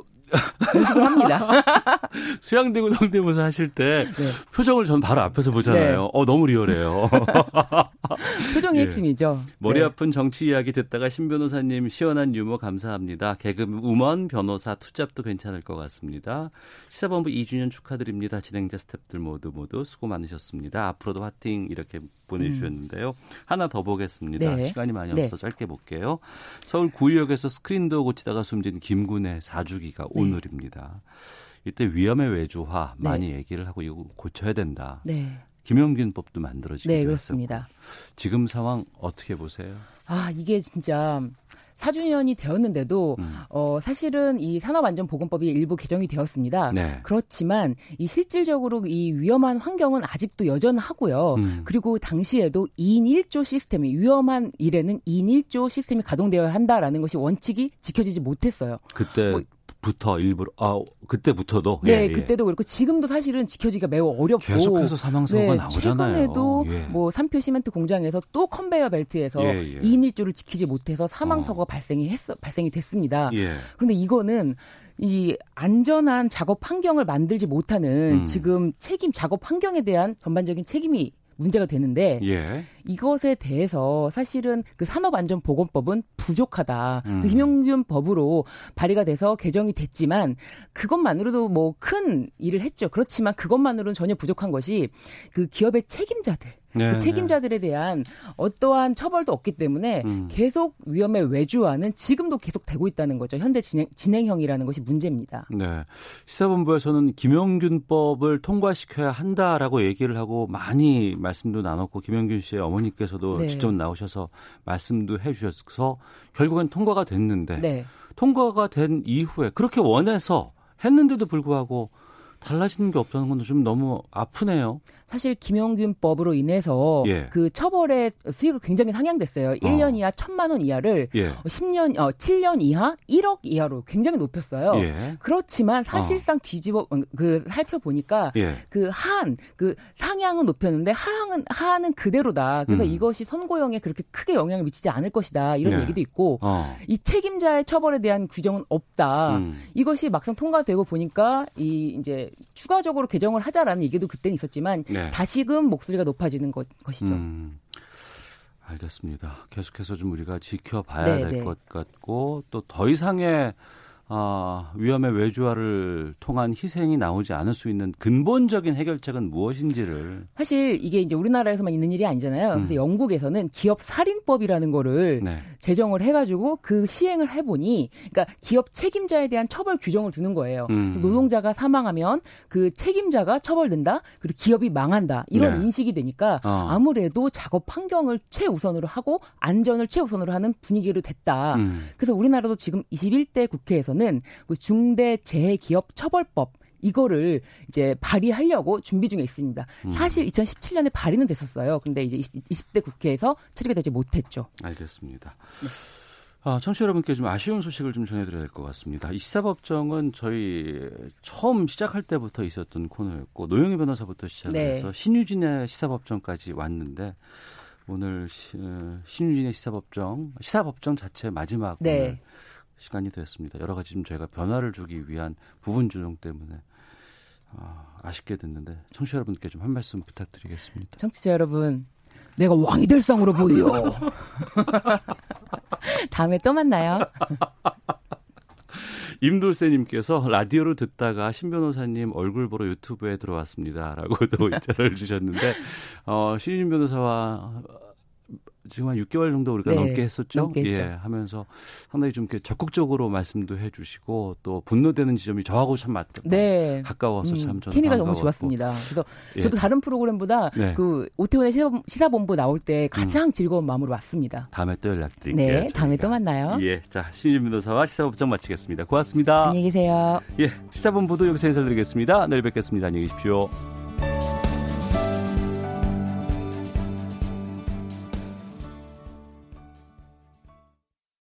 [SPEAKER 15] 연습을 합니다.
[SPEAKER 1] 수양대구 성대모사 하실 때 네. 표정을 전 바로 앞에서 보잖아요. 네. 어 너무 리얼해요.
[SPEAKER 15] 표정이 예. 핵심이죠.
[SPEAKER 1] 머리 네. 아픈 정치 이야기 듣다가 신 변호사님 시원한 유머 감사합니다. 개그 우먼 변호사 투잡도 괜찮을 것 같습니다. 시사본부 2주년 축하드립니다. 진행자 스탭들 모두 모두 수고 많으셨습니다. 앞으로도 화팅 이렇게 보내주셨는데요. 음. 하나 더 보겠습니다. 네. 시간이 많이 네. 없어 짧게 볼게요. 서울 구의역에서 스크린도 고치다가 숨진 김군의 사주기가 네. 오늘입니다. 이때 위험의 외주화 네. 많이 얘기를 하고 이거 고쳐야 된다. 네. 김용균법도 만들어지기도 네, 그렇습니다. 했었고. 지금 상황 어떻게 보세요?
[SPEAKER 15] 아 이게 진짜 4주년이 되었는데도 음. 어 사실은 이 산업안전보건법이 일부 개정이 되었습니다. 네. 그렇지만 이 실질적으로 이 위험한 환경은 아직도 여전하고요. 음. 그리고 당시에도 2인 1조 시스템이 위험한 일에는 2인 1조 시스템이 가동되어야 한다라는 것이 원칙이 지켜지지 못했어요.
[SPEAKER 1] 그때 뭐, 부터 일부러 아 그때부터도
[SPEAKER 15] 네 예, 예. 그때도 그렇고 지금도 사실은 지켜지기가 매우 어렵고
[SPEAKER 1] 계속해서 사망 사고가 네, 나오잖아요.
[SPEAKER 15] 최근에도 예. 뭐 삼표 시멘트 공장에서 또 컨베이어 벨트에서 예, 예. 2인 1조를 지키지 못해서 사망 사고가 어. 발생이 했어 발생이 됐습니다. 예. 그런데 이거는 이 안전한 작업 환경을 만들지 못하는 음. 지금 책임 작업 환경에 대한 전반적인 책임이 문제가 되는데 예. 이것에 대해서 사실은 그 산업안전보건법은 부족하다. 그 음. 그 김용균 법으로 발의가 돼서 개정이 됐지만 그것만으로도 뭐 큰 일을 했죠. 그렇지만 그것만으로는 전혀 부족한 것이 그 기업의 책임자들 네, 그 책임자들에 대한 어떠한 처벌도 없기 때문에 음. 계속 위험의 외주화는 지금도 계속 되고 있다는 거죠. 현재 진행, 진행형이라는 것이 문제입니다.
[SPEAKER 1] 네. 시사본부에서는 김영균법을 통과시켜야 한다라고 얘기를 하고 많이 말씀도 나눴고 김영균 씨의 어머니께서도 네. 직접 나오셔서 말씀도 해 주셔서 결국엔 통과가 됐는데 네. 통과가 된 이후에 그렇게 원해서 했는데도 불구하고 달라지는 게 없다는 건 좀 너무 아프네요.
[SPEAKER 15] 사실 김영균법으로 인해서 예. 그 처벌의 수위가 굉장히 상향됐어요. 1년 어. 이하 1천만 원 이하를 예. 10년 어 7년 이하 1억 이하로 굉장히 높였어요. 예. 그렇지만 사실상 어. 뒤집어 그 살펴보니까 예. 그그 상향은 높였는데 하한은 하한은 그대로다. 그래서 음. 이것이 선고형에 그렇게 크게 영향을 미치지 않을 것이다. 이런 예. 얘기도 있고 어. 이 책임자의 처벌에 대한 규정은 없다. 음. 이것이 막상 통과되고 보니까 이 이제 추가적으로 개정을 하자라는 얘기도 그때는 있었지만 네. 네. 다시금 목소리가 높아지는 것, 것이죠. 음,
[SPEAKER 1] 알겠습니다. 계속해서 좀 우리가 지켜봐야 네, 될것 네. 같고 또 더 이상의 아, 위험의 외주화를 통한 희생이 나오지 않을 수 있는 근본적인 해결책은 무엇인지를
[SPEAKER 15] 사실 이게 이제 우리나라에서만 있는 일이 아니잖아요. 그래서 음. 영국에서는 기업 살인법이라는 거를 네. 제정을 해가지고 그 시행을 해보니, 그러니까 기업 책임자에 대한 처벌 규정을 두는 거예요. 음. 노동자가 사망하면 그 책임자가 처벌된다, 그리고 기업이 망한다 이런 네. 인식이 되니까 어. 아무래도 작업 환경을 최우선으로 하고 안전을 최우선으로 하는 분위기로 됐다. 음. 그래서 우리나라도 지금 21대 국회에서는 있는 그 중대재해기업 처벌법 이거를 이제 발의하려고 준비 중에 있습니다. 음. 사실 2017년에 발의는 됐었어요. 근데 이제 20, 대 국회에서 처리가 되지 못했죠.
[SPEAKER 1] 알겠습니다. 네. 아, 청취자 여러분께 좀 아쉬운 소식을 좀 전해드려야 될 것 같습니다. 이 시사법정은 저희 처음 시작할 때부터 있었던 코너였고 노영희 변호사부터 시작해서 네. 신유진의 시사법정까지 왔는데 오늘 시, 어, 신유진의 시사법정 시사법정 자체 마지막 네. 오늘 시간이 됐습니다. 여러 가지 좀 저희가 변화를 주기 위한 부분 조정 때문에 아, 아쉽게 됐는데 청취자 여러분께 좀 한 말씀 부탁드리겠습니다.
[SPEAKER 15] 청취자 여러분, 내가 왕이 될 상으로 보여. 다음에 또 만나요.
[SPEAKER 1] 임돌세님께서 라디오를 듣다가 신 변호사님 얼굴 보러 유튜브에 들어왔습니다. 라고도 인사를 주셨는데, 어, 신임 변호사와 지금 한 6개월 정도 우리가 네, 넘게 했었죠. 넘게 예, 하면서 상당히 좀 이렇게 적극적으로 말씀도 해주시고 또 분노되는 지점이 저하고 참 맞, 네. 가까워서 참 음, 저는
[SPEAKER 15] 케미가 너무 좋았습니다. 그래서 예. 저도 다른 프로그램보다 네. 그 오태훈의 시사 본부 나올 때 가장 음. 즐거운 마음으로 왔습니다.
[SPEAKER 1] 다음에 또 연락드릴게요. 네,
[SPEAKER 15] 저희가. 다음에 또 만나요.
[SPEAKER 1] 예, 자 신진 변호사와 시사법정 마치겠습니다. 고맙습니다.
[SPEAKER 15] 안녕히 계세요.
[SPEAKER 1] 예, 시사본부도 여기서 인사드리겠습니다. 내일 뵙겠습니다. 안녕히 계십시오.